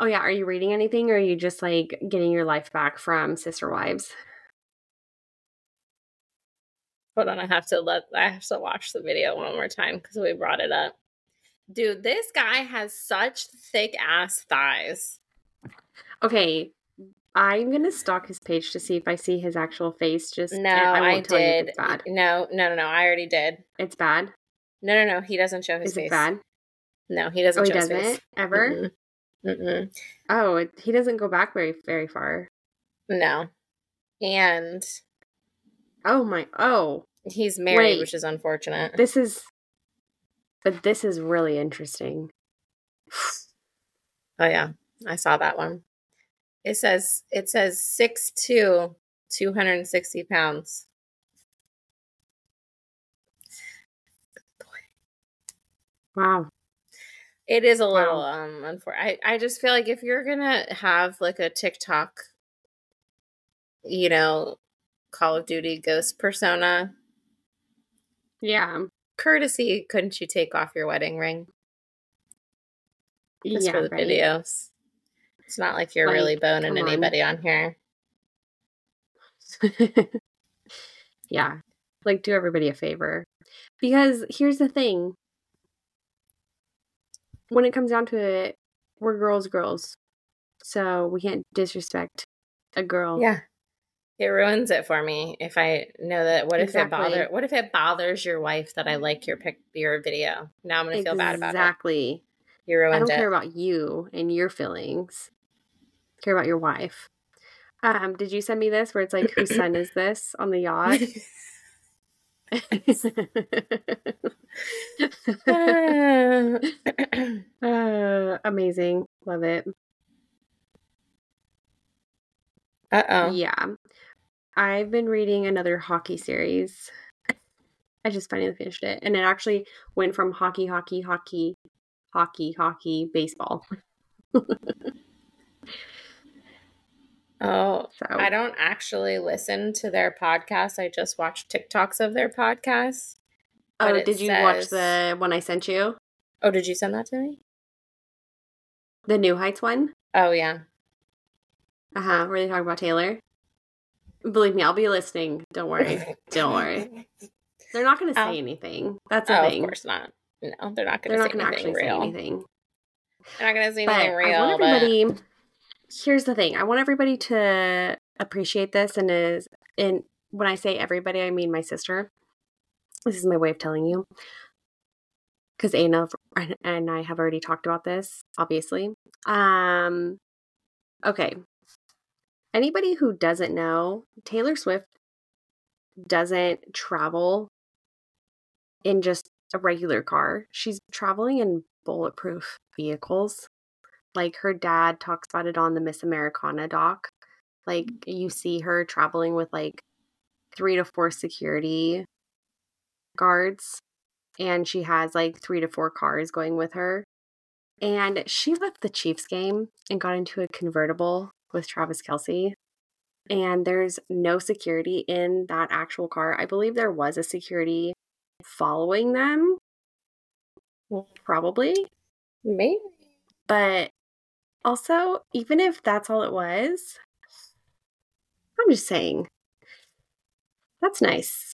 [SPEAKER 2] Oh yeah, are you reading anything, or are you just like getting your life back from Sister Wives?
[SPEAKER 1] Hold on, I have to let I have to watch the video one more time because we brought it up. Dude, this guy has such thick ass thighs.
[SPEAKER 2] Okay, I'm gonna stalk his page to see if I see his actual face. Just
[SPEAKER 1] no, I, I did. bad. No, no, no, no. I already did.
[SPEAKER 2] It's bad.
[SPEAKER 1] No, no, no. He doesn't show his
[SPEAKER 2] Is
[SPEAKER 1] face.
[SPEAKER 2] It bad.
[SPEAKER 1] No, he doesn't.
[SPEAKER 2] Oh,
[SPEAKER 1] he
[SPEAKER 2] doesn't ever. Mm-mm. Mm-mm. Oh, it, he doesn't go back very very far.
[SPEAKER 1] No, and
[SPEAKER 2] oh my oh,
[SPEAKER 1] he's married, Wait, which is unfortunate.
[SPEAKER 2] This is, but this is really interesting.
[SPEAKER 1] oh yeah, I saw that one. It says it says six two, two hundred and sixty pounds.
[SPEAKER 2] Wow.
[SPEAKER 1] It is a little wow. um unfortunate. I, I just feel like if you're gonna have like a TikTok, you know, Call of Duty ghost persona.
[SPEAKER 2] Yeah.
[SPEAKER 1] Courtesy, couldn't you take off your wedding ring? Just yeah, for the right. videos. It's not like you're like, really boning anybody on, on here.
[SPEAKER 2] yeah. Like do everybody a favor. Because here's the thing. When it comes down to it, we're girls girls. So we can't disrespect a girl.
[SPEAKER 1] Yeah. It ruins it for me if I know that. What exactly. if it bother? What if it bothers your wife that I like your pic, your video? Now I'm gonna feel bad about it.
[SPEAKER 2] Exactly.
[SPEAKER 1] You ruined it.
[SPEAKER 2] I don't
[SPEAKER 1] it.
[SPEAKER 2] care about you and your feelings care about your wife. Um, did you send me this where it's like, whose son is this on the yacht? uh, amazing. Love it.
[SPEAKER 1] Uh oh.
[SPEAKER 2] Yeah. I've been reading another hockey series. I just finally finished it. And it actually went from hockey, hockey, hockey, hockey, hockey, baseball.
[SPEAKER 1] Oh, so I don't actually listen to their podcast. I just watch TikToks of their podcast.
[SPEAKER 2] Oh, did you says... watch the one I sent you?
[SPEAKER 1] Oh, did you send that to me?
[SPEAKER 2] The New Heights one?
[SPEAKER 1] Oh, yeah.
[SPEAKER 2] Uh huh. Were they talking about Taylor? Believe me, I'll be listening. Don't worry. Don't worry. They're not going to say oh. anything. That's the
[SPEAKER 1] oh,
[SPEAKER 2] thing.
[SPEAKER 1] Of course not. No, they're not going to. They're not going to actually real. say anything. They're not going to say
[SPEAKER 2] but
[SPEAKER 1] anything real.
[SPEAKER 2] I want everybody. But here's the thing. I want everybody to appreciate this and is and when I say everybody, I mean my sister. This is my way of telling you. because Anna and I have already talked about this, obviously. Um, okay. Anybody who doesn't know, Taylor Swift doesn't travel in just a regular car. She's traveling in bulletproof vehicles. Like her dad talks about it on the Miss Americana doc. Like mm. you see her traveling with like three to four security guards, and she has like three to four cars going with her. And she left the Chiefs game and got into a convertible with Travis Kelce. And there's no security in that actual car. I believe there was a security following them. Probably.
[SPEAKER 1] Maybe.
[SPEAKER 2] But also, even if that's all it was, I'm just saying, that's nice.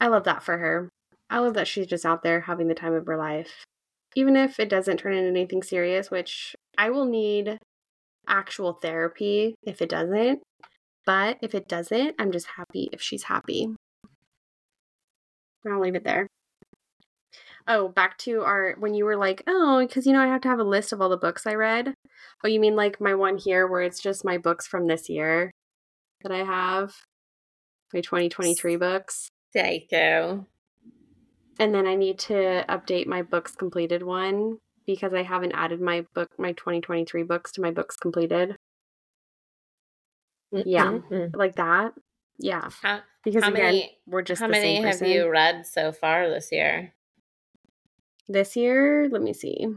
[SPEAKER 2] I love that for her. I love that she's just out there having the time of her life. Even if it doesn't turn into anything serious, which I will need actual therapy if it doesn't. But if it doesn't, I'm just happy if she's happy. I'll leave it there. Oh, back to our when you were like, oh, because you know I have to have a list of all the books I read. Oh, you mean like my one here where it's just my books from this year that I have, my 2023 books.
[SPEAKER 1] Psycho.
[SPEAKER 2] And then I need to update my books completed one because I haven't added my book, my 2023 books to my books completed. Mm-hmm. Yeah, like that. Yeah.
[SPEAKER 1] How, because how again, many, we're just how many have you read so far this year?
[SPEAKER 2] This year, let me see.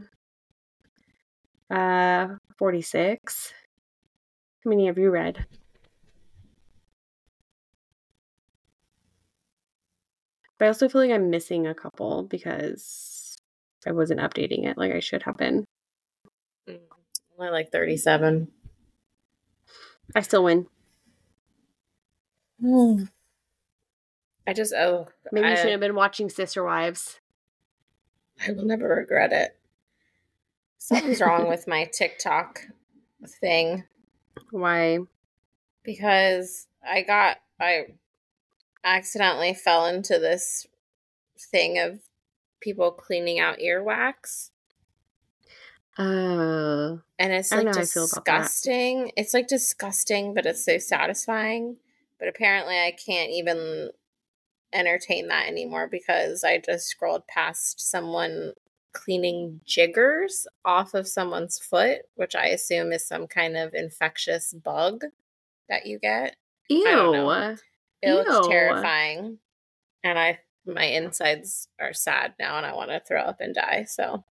[SPEAKER 2] Uh, 46. How many have you read? But I also feel like I'm missing a couple because I wasn't updating it like I should have been.
[SPEAKER 1] Mm, only like 37.
[SPEAKER 2] I still win.
[SPEAKER 1] I just oh
[SPEAKER 2] maybe
[SPEAKER 1] I,
[SPEAKER 2] you should have been watching Sister Wives.
[SPEAKER 1] I will never regret it. Something's wrong with my TikTok thing.
[SPEAKER 2] Why?
[SPEAKER 1] Because I got I accidentally fell into this thing of people cleaning out earwax.
[SPEAKER 2] Oh.
[SPEAKER 1] And it's like disgusting. It's like disgusting, but it's so satisfying. But apparently I can't even entertain that anymore because I just scrolled past someone cleaning jiggers off of someone's foot, which I assume is some kind of infectious bug that you get.
[SPEAKER 2] Ew.
[SPEAKER 1] It Ew. looks terrifying. And I my insides are sad now and I want to throw up and die. So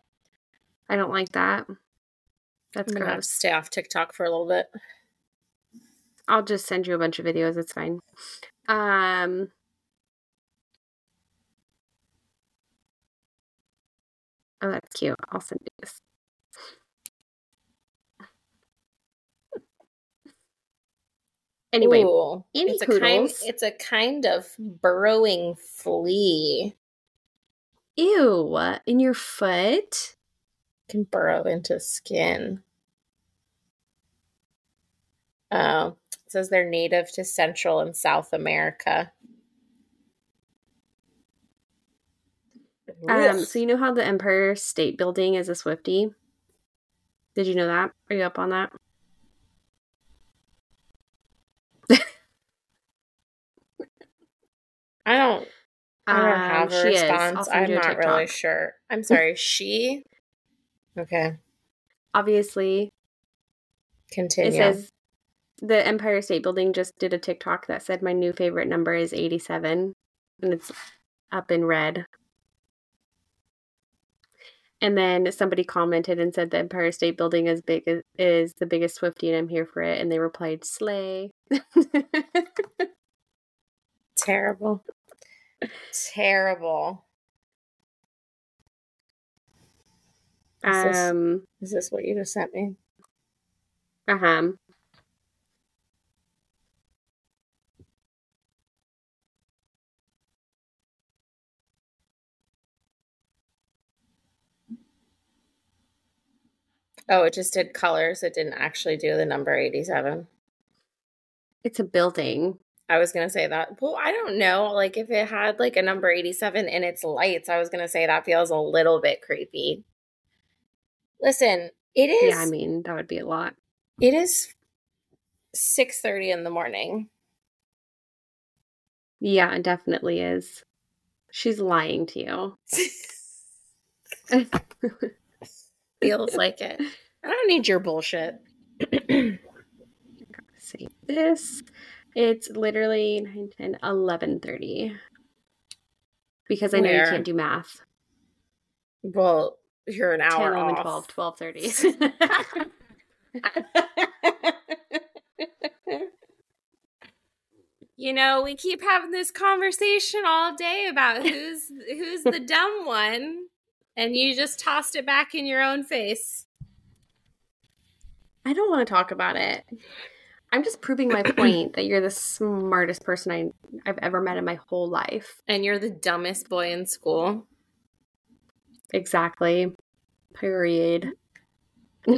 [SPEAKER 2] I don't like that.
[SPEAKER 1] That's I'm gonna gross. stay off TikTok for a little bit.
[SPEAKER 2] I'll just send you a bunch of videos. It's fine. Um Oh, that's cute. I'll send you this. Anyway, Ooh,
[SPEAKER 1] it's a kind it's a kind of burrowing flea.
[SPEAKER 2] Ew, in your foot?
[SPEAKER 1] Can burrow into skin. Oh, it says they're native to Central and South America.
[SPEAKER 2] Um, so you know how the Empire State Building is a Swiftie? Did you know that? Are you up on that?
[SPEAKER 1] I don't. I don't um, have a response. I'm not really sure. I'm sorry. she. Okay.
[SPEAKER 2] Obviously.
[SPEAKER 1] Continue.
[SPEAKER 2] It says the Empire State Building just did a TikTok that said my new favorite number is 87, and it's up in red. And then somebody commented and said the Empire State Building is big is the biggest Swiftie, and I'm here for it. And they replied, "Slay."
[SPEAKER 1] Terrible. Terrible. Is um, this, is this what you just sent me?
[SPEAKER 2] Uh huh.
[SPEAKER 1] Oh, it just did colors. It didn't actually do the number 87.
[SPEAKER 2] It's a building.
[SPEAKER 1] I was gonna say that. Well, I don't know. Like if it had like a number 87 in its lights, I was gonna say that feels a little bit creepy. Listen, it is
[SPEAKER 2] Yeah, I mean, that would be a lot.
[SPEAKER 1] It is 6:30 in the morning.
[SPEAKER 2] Yeah, it definitely is. She's lying to you.
[SPEAKER 1] Feels like it. I don't need your bullshit.
[SPEAKER 2] see this. It's literally 9, 10, 11 30. Because I know Where? you can't do math.
[SPEAKER 1] Well, you're an hour 10, 11,
[SPEAKER 2] off. 12, 12 30.
[SPEAKER 1] you know, we keep having this conversation all day about who's who's the dumb one, and you just tossed it back in your own face.
[SPEAKER 2] I don't want to talk about it. I'm just proving my point that you're the smartest person I, I've ever met in my whole life.
[SPEAKER 1] And you're the dumbest boy in school.
[SPEAKER 2] Exactly. Period.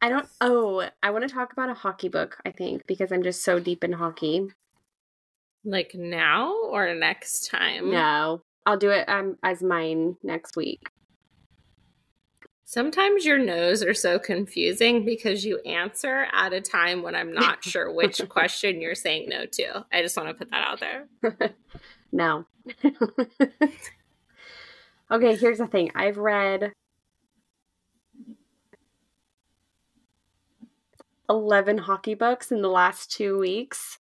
[SPEAKER 2] I don't. Oh, I want to talk about a hockey book, I think, because I'm just so deep in hockey.
[SPEAKER 1] Like now or next time?
[SPEAKER 2] No. I'll do it um, as mine next week.
[SPEAKER 1] Sometimes your no's are so confusing because you answer at a time when I'm not sure which question you're saying no to. I just want to put that out there.
[SPEAKER 2] no. okay, here's the thing I've read 11 hockey books in the last two weeks.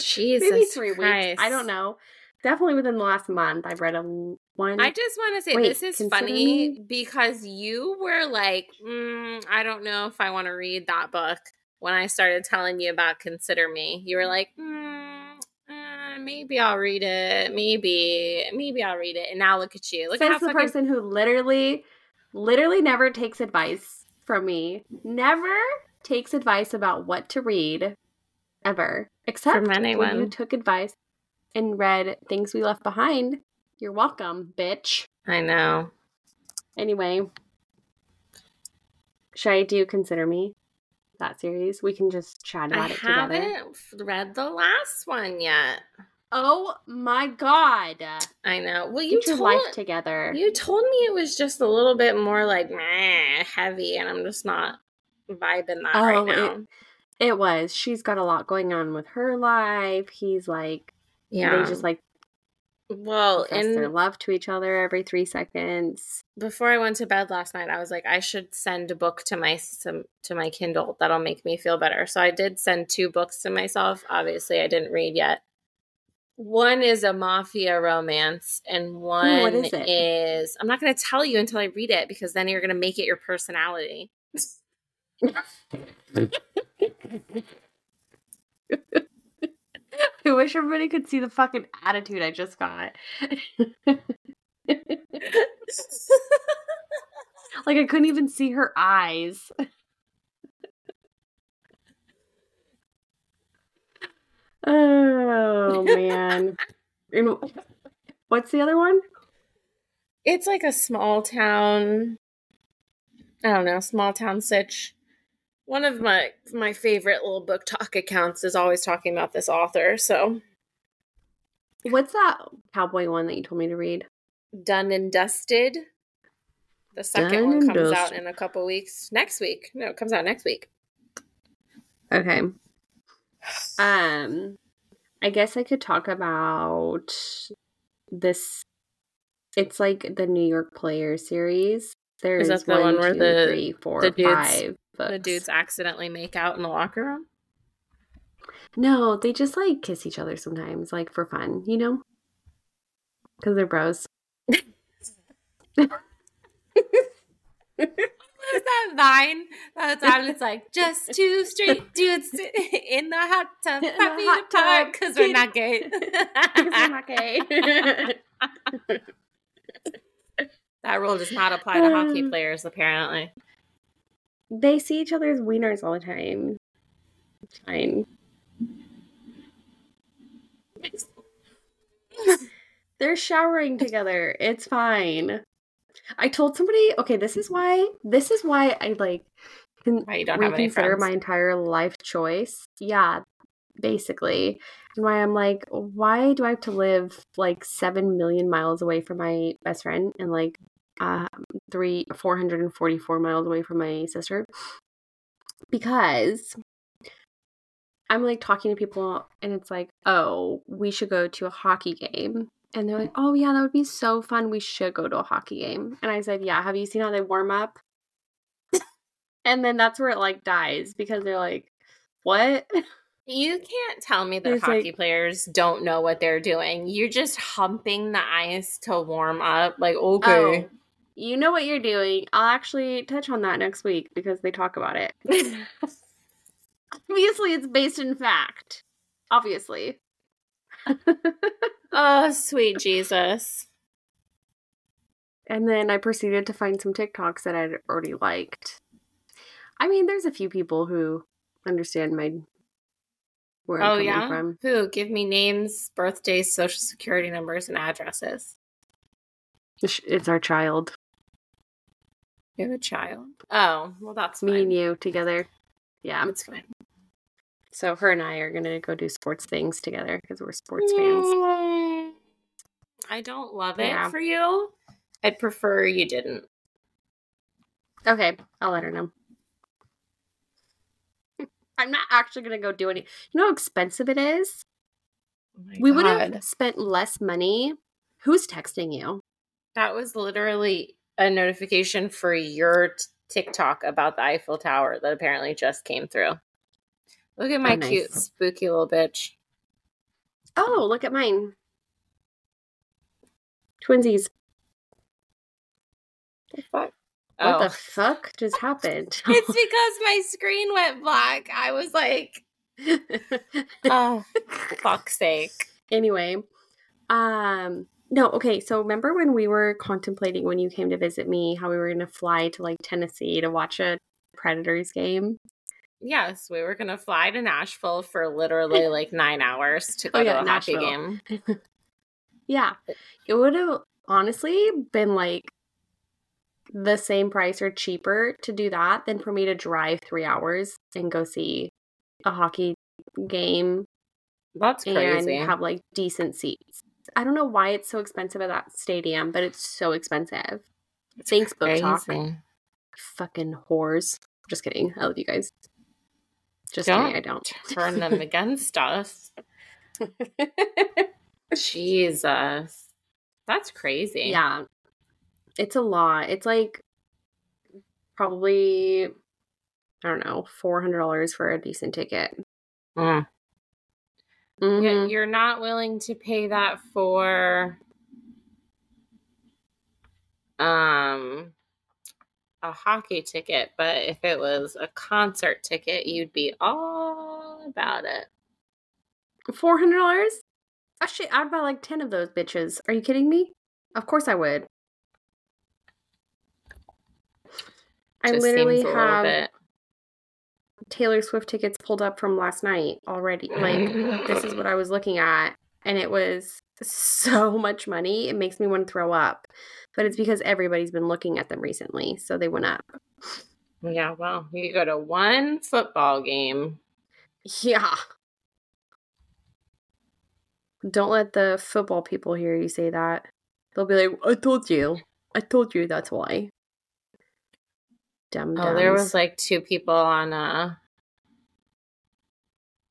[SPEAKER 1] Jesus Maybe three
[SPEAKER 2] Christ. weeks. I don't know. Definitely within the last month, I've read a one.
[SPEAKER 1] I just want to say Wait, this is funny me? because you were like, mm, I don't know if I want to read that book when I started telling you about Consider Me. You were like, mm, uh, maybe I'll read it. Maybe, maybe I'll read it. And now look at you. Look
[SPEAKER 2] Says
[SPEAKER 1] at
[SPEAKER 2] the fucking- person who literally literally never takes advice from me. Never takes advice about what to read ever. Except from anyone. when you took advice and read Things We Left Behind. You're welcome, bitch.
[SPEAKER 1] I know.
[SPEAKER 2] Anyway, should I do Consider Me? That series? We can just chat about I it together. I haven't
[SPEAKER 1] read the last one yet.
[SPEAKER 2] Oh my god!
[SPEAKER 1] I know. Well, you Get told, life
[SPEAKER 2] together.
[SPEAKER 1] You told me it was just a little bit more like meh, heavy, and I'm just not vibing that oh, right now.
[SPEAKER 2] It, it, was. She's got a lot going on with her life. He's like, yeah, they just like
[SPEAKER 1] well and
[SPEAKER 2] their love to each other every three seconds.
[SPEAKER 1] Before I went to bed last night, I was like, I should send a book to my some, to my Kindle that'll make me feel better. So I did send two books to myself. Obviously, I didn't read yet one is a mafia romance, and one Ooh, is, is, I'm not going to tell you until I read it because then you're going to make it your personality.
[SPEAKER 2] I wish everybody could see the fucking attitude I just got. like I couldn't even see her eyes. Oh man. and what's the other one?
[SPEAKER 1] It's like a small town I don't know, small town sitch. One of my my favorite little BookTok accounts is always talking about this author, so
[SPEAKER 2] What's that cowboy one that you told me to read?
[SPEAKER 1] Done and Dusted. The second Done one comes out in a couple weeks. Next week. No, it comes out next week.
[SPEAKER 2] Okay. Um, I guess I could talk about this. It's like the New York Player series. There's is that the one, one where two, the three, four, the dudes, five
[SPEAKER 1] the dudes accidentally make out in the locker room?
[SPEAKER 2] No, they just like kiss each other sometimes, like for fun, you know, because they're bros.
[SPEAKER 1] is that Vine? That's time it's like just two straight dudes in the hot tub, happy hot tub because we're not gay. we're not gay. that rule does not apply to um, hockey players, apparently.
[SPEAKER 2] They see each other's wieners all the time. It's fine. They're showering together. It's fine. I told somebody, okay, this is why this is why I like can reconsider my entire life choice. Yeah, basically. And why I'm like, why do I have to live like seven million miles away from my best friend and like uh three four hundred and forty four miles away from my sister? Because I'm like talking to people and it's like, oh, we should go to a hockey game. And they're like, oh, yeah, that would be so fun. We should go to a hockey game. And I said, yeah, have you seen how they warm up? and then that's where it like dies because they're like, what?
[SPEAKER 1] You can't tell me that hockey like, players don't know what they're doing. You're just humping the ice to warm up. Like, okay. Oh,
[SPEAKER 2] you know what you're doing. I'll actually touch on that next week because they talk about it. Obviously, it's based in fact. Obviously.
[SPEAKER 1] oh, sweet Jesus.
[SPEAKER 2] And then I proceeded to find some TikToks that I'd already liked. I mean, there's a few people who understand my
[SPEAKER 1] where I'm oh, yeah? from. Who? Give me names, birthdays, social security numbers, and addresses.
[SPEAKER 2] It's our child.
[SPEAKER 1] You have a child? Oh, well, that's
[SPEAKER 2] me
[SPEAKER 1] fine.
[SPEAKER 2] and you together. Yeah,
[SPEAKER 1] it's fine.
[SPEAKER 2] So her and I are gonna go do sports things together because we're sports fans.
[SPEAKER 1] I don't love it for you. I'd prefer you didn't.
[SPEAKER 2] Okay, I'll let her know. I'm not actually gonna go do any. You know how expensive it is. Oh we would have spent less money. Who's texting you?
[SPEAKER 1] That was literally a notification for your t- TikTok about the Eiffel Tower that apparently just came through. Look at my oh, nice. cute, spooky little bitch.
[SPEAKER 2] Oh, look at mine. Twinsies. What oh. the fuck just happened?
[SPEAKER 1] it's because my screen went black. I was like, oh, fuck's sake.
[SPEAKER 2] Anyway, um, no, okay. So remember when we were contemplating when you came to visit me, how we were going to fly to like Tennessee to watch a Predators game?
[SPEAKER 1] Yes, we were gonna fly to Nashville for literally like nine hours to go oh, yeah, to a Nashville. hockey
[SPEAKER 2] game. yeah, it would have honestly been like the same price or cheaper to do that than for me to drive three hours and go see a hockey game.
[SPEAKER 1] That's crazy.
[SPEAKER 2] And have like decent seats. I don't know why it's so expensive at that stadium, but it's so expensive. It's Thanks, BookTok. Fucking whores. Just kidding. I love you guys. Just don't kidding, I don't.
[SPEAKER 1] Turn them against us. Jesus. That's crazy.
[SPEAKER 2] Yeah. It's a lot. It's like probably I don't know, four hundred dollars for a decent ticket. Mm.
[SPEAKER 1] Mm-hmm. You're not willing to pay that for um a hockey ticket, but if it was a concert ticket, you'd be all about it.
[SPEAKER 2] Four hundred dollars? Actually, I'd buy like ten of those bitches. Are you kidding me? Of course I would. I literally have Taylor Swift tickets pulled up from last night already. Like this is what I was looking at, and it was so much money. It makes me want to throw up but it's because everybody's been looking at them recently, so they went up.
[SPEAKER 1] Yeah, well, you go to one football game.
[SPEAKER 2] Yeah. Don't let the football people hear you say that. They'll be like, I told you. I told you that's why.
[SPEAKER 1] Dumb Oh, there was like two people on a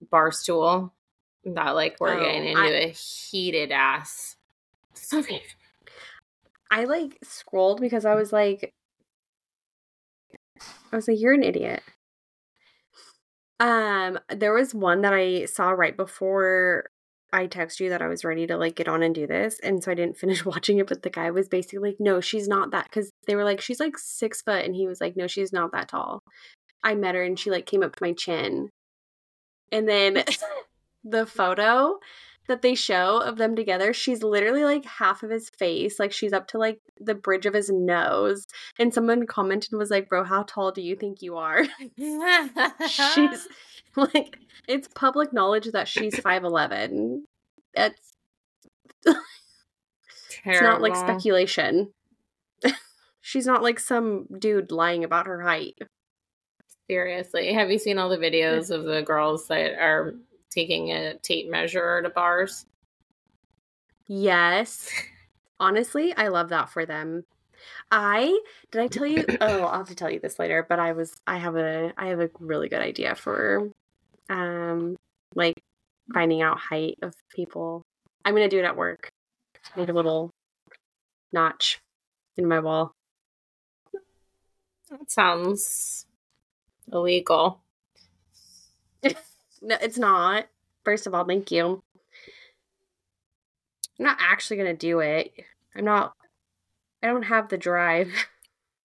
[SPEAKER 1] bar stool that like were oh, getting into I, a heated ass. So
[SPEAKER 2] I like scrolled because I was like, I was like, you're an idiot. Um, there was one that I saw right before I text you that I was ready to like get on and do this, and so I didn't finish watching it. But the guy was basically like, "No, she's not that," because they were like, "She's like six foot," and he was like, "No, she's not that tall." I met her and she like came up to my chin, and then the photo that they show of them together, she's literally like half of his face. Like she's up to like the bridge of his nose. And someone commented was like, Bro, how tall do you think you are? she's like it's public knowledge that she's five eleven. That's it's not like speculation. she's not like some dude lying about her height.
[SPEAKER 1] Seriously, have you seen all the videos of the girls that are taking a tape measure to bars?
[SPEAKER 2] Yes. Honestly, I love that for them. I did I tell you oh, I'll have to tell you this later, but I was I have a I have a really good idea for um like finding out height of people. I'm gonna do it at work. Make a little notch in my wall.
[SPEAKER 1] That sounds illegal.
[SPEAKER 2] no, it's not. First of all, thank you. I'm not actually gonna do it. I'm not. I don't have the drive.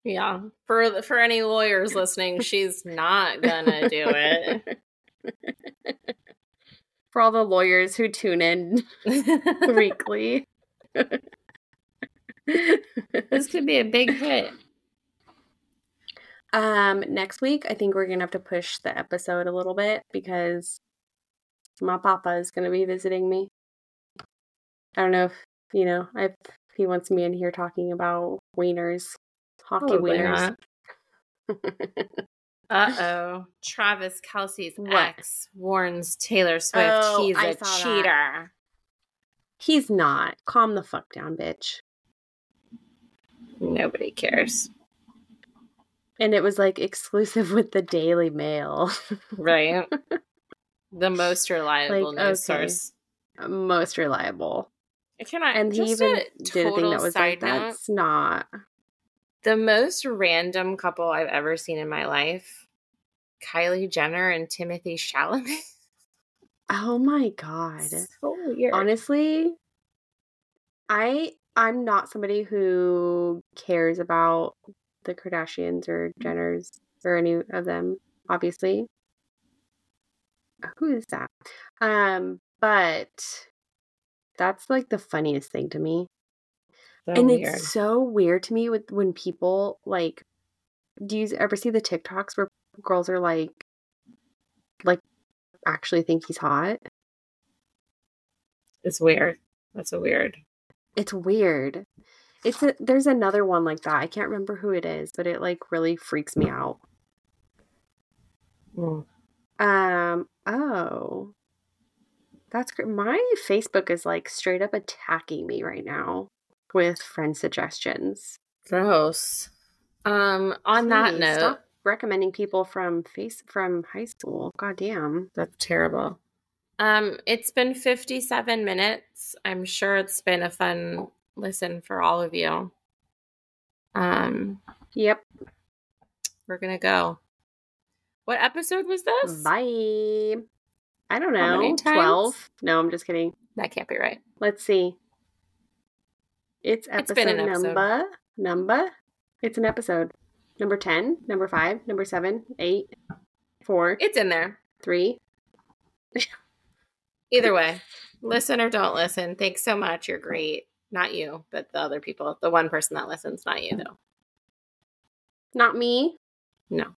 [SPEAKER 1] Yeah, for for any lawyers listening, she's not gonna do it.
[SPEAKER 2] For all the lawyers who tune in weekly,
[SPEAKER 1] this could be a big hit.
[SPEAKER 2] Um, next week, I think we're gonna have to push the episode a little bit because my papa is gonna be visiting me. I don't know if you know if he wants me in here talking about wieners, hockey Probably wieners.
[SPEAKER 1] uh oh, Travis Kelce's what? ex warns Taylor Swift oh, he's a cheater. That.
[SPEAKER 2] He's not. Calm the fuck down, bitch.
[SPEAKER 1] Nobody cares.
[SPEAKER 2] And it was like exclusive with the Daily Mail.
[SPEAKER 1] right. The most reliable like, news okay. source.
[SPEAKER 2] Uh, most reliable.
[SPEAKER 1] Can I? And he even did a thing that was like,
[SPEAKER 2] note, "That's not."
[SPEAKER 1] The most random couple I've ever seen in my life: Kylie Jenner and Timothée Chalamet.
[SPEAKER 2] Oh my god! So. Honestly, I I'm not somebody who cares about the Kardashians or Jenners or any of them. Obviously, who is that? Um, but that's like the funniest thing to me. So and weird. it's so weird to me with when people like do you ever see the TikToks where girls are like like actually think he's hot?
[SPEAKER 1] It's weird. That's a weird.
[SPEAKER 2] It's weird. It's a, there's another one like that. I can't remember who it is, but it like really freaks me out. Mm. Um. Oh. That's great. My Facebook is like straight up attacking me right now with friend suggestions.
[SPEAKER 1] Gross. Um, on Please, that note, stop
[SPEAKER 2] recommending people from face from high school. God damn.
[SPEAKER 1] That's terrible. Um, it's been 57 minutes. I'm sure it's been a fun listen for all of you. Um,
[SPEAKER 2] yep.
[SPEAKER 1] We're gonna go. What episode was this?
[SPEAKER 2] Bye. I don't know. 12? No, I'm just kidding.
[SPEAKER 1] That can't be right.
[SPEAKER 2] Let's see. It's episode, it's episode. number. Number. It's an episode. Number 10, number 5, number 7, 8, 4.
[SPEAKER 1] It's in there.
[SPEAKER 2] 3.
[SPEAKER 1] Either way, listen or don't listen. Thanks so much. You're great. Not you, but the other people. The one person that listens, not you, though.
[SPEAKER 2] Not me?
[SPEAKER 1] No.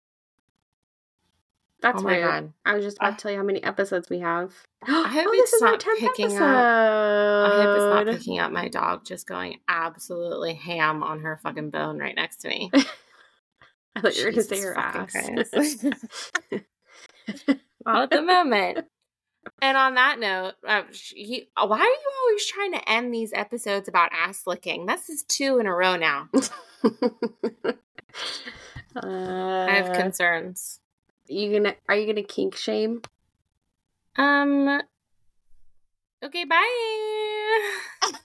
[SPEAKER 2] That's oh my god! I was just about uh, to tell you how many episodes we have.
[SPEAKER 1] I hope oh, it's not picking episode. up. I hope it's not picking up my dog just going absolutely ham on her fucking bone right next to me.
[SPEAKER 2] I thought you were to say her ass.
[SPEAKER 1] well, at the moment. And on that note, uh, he, why are you always trying to end these episodes about ass licking? This is two in a row now. uh, I have concerns.
[SPEAKER 2] You gonna are you gonna kink shame?
[SPEAKER 1] Um. Okay. Bye.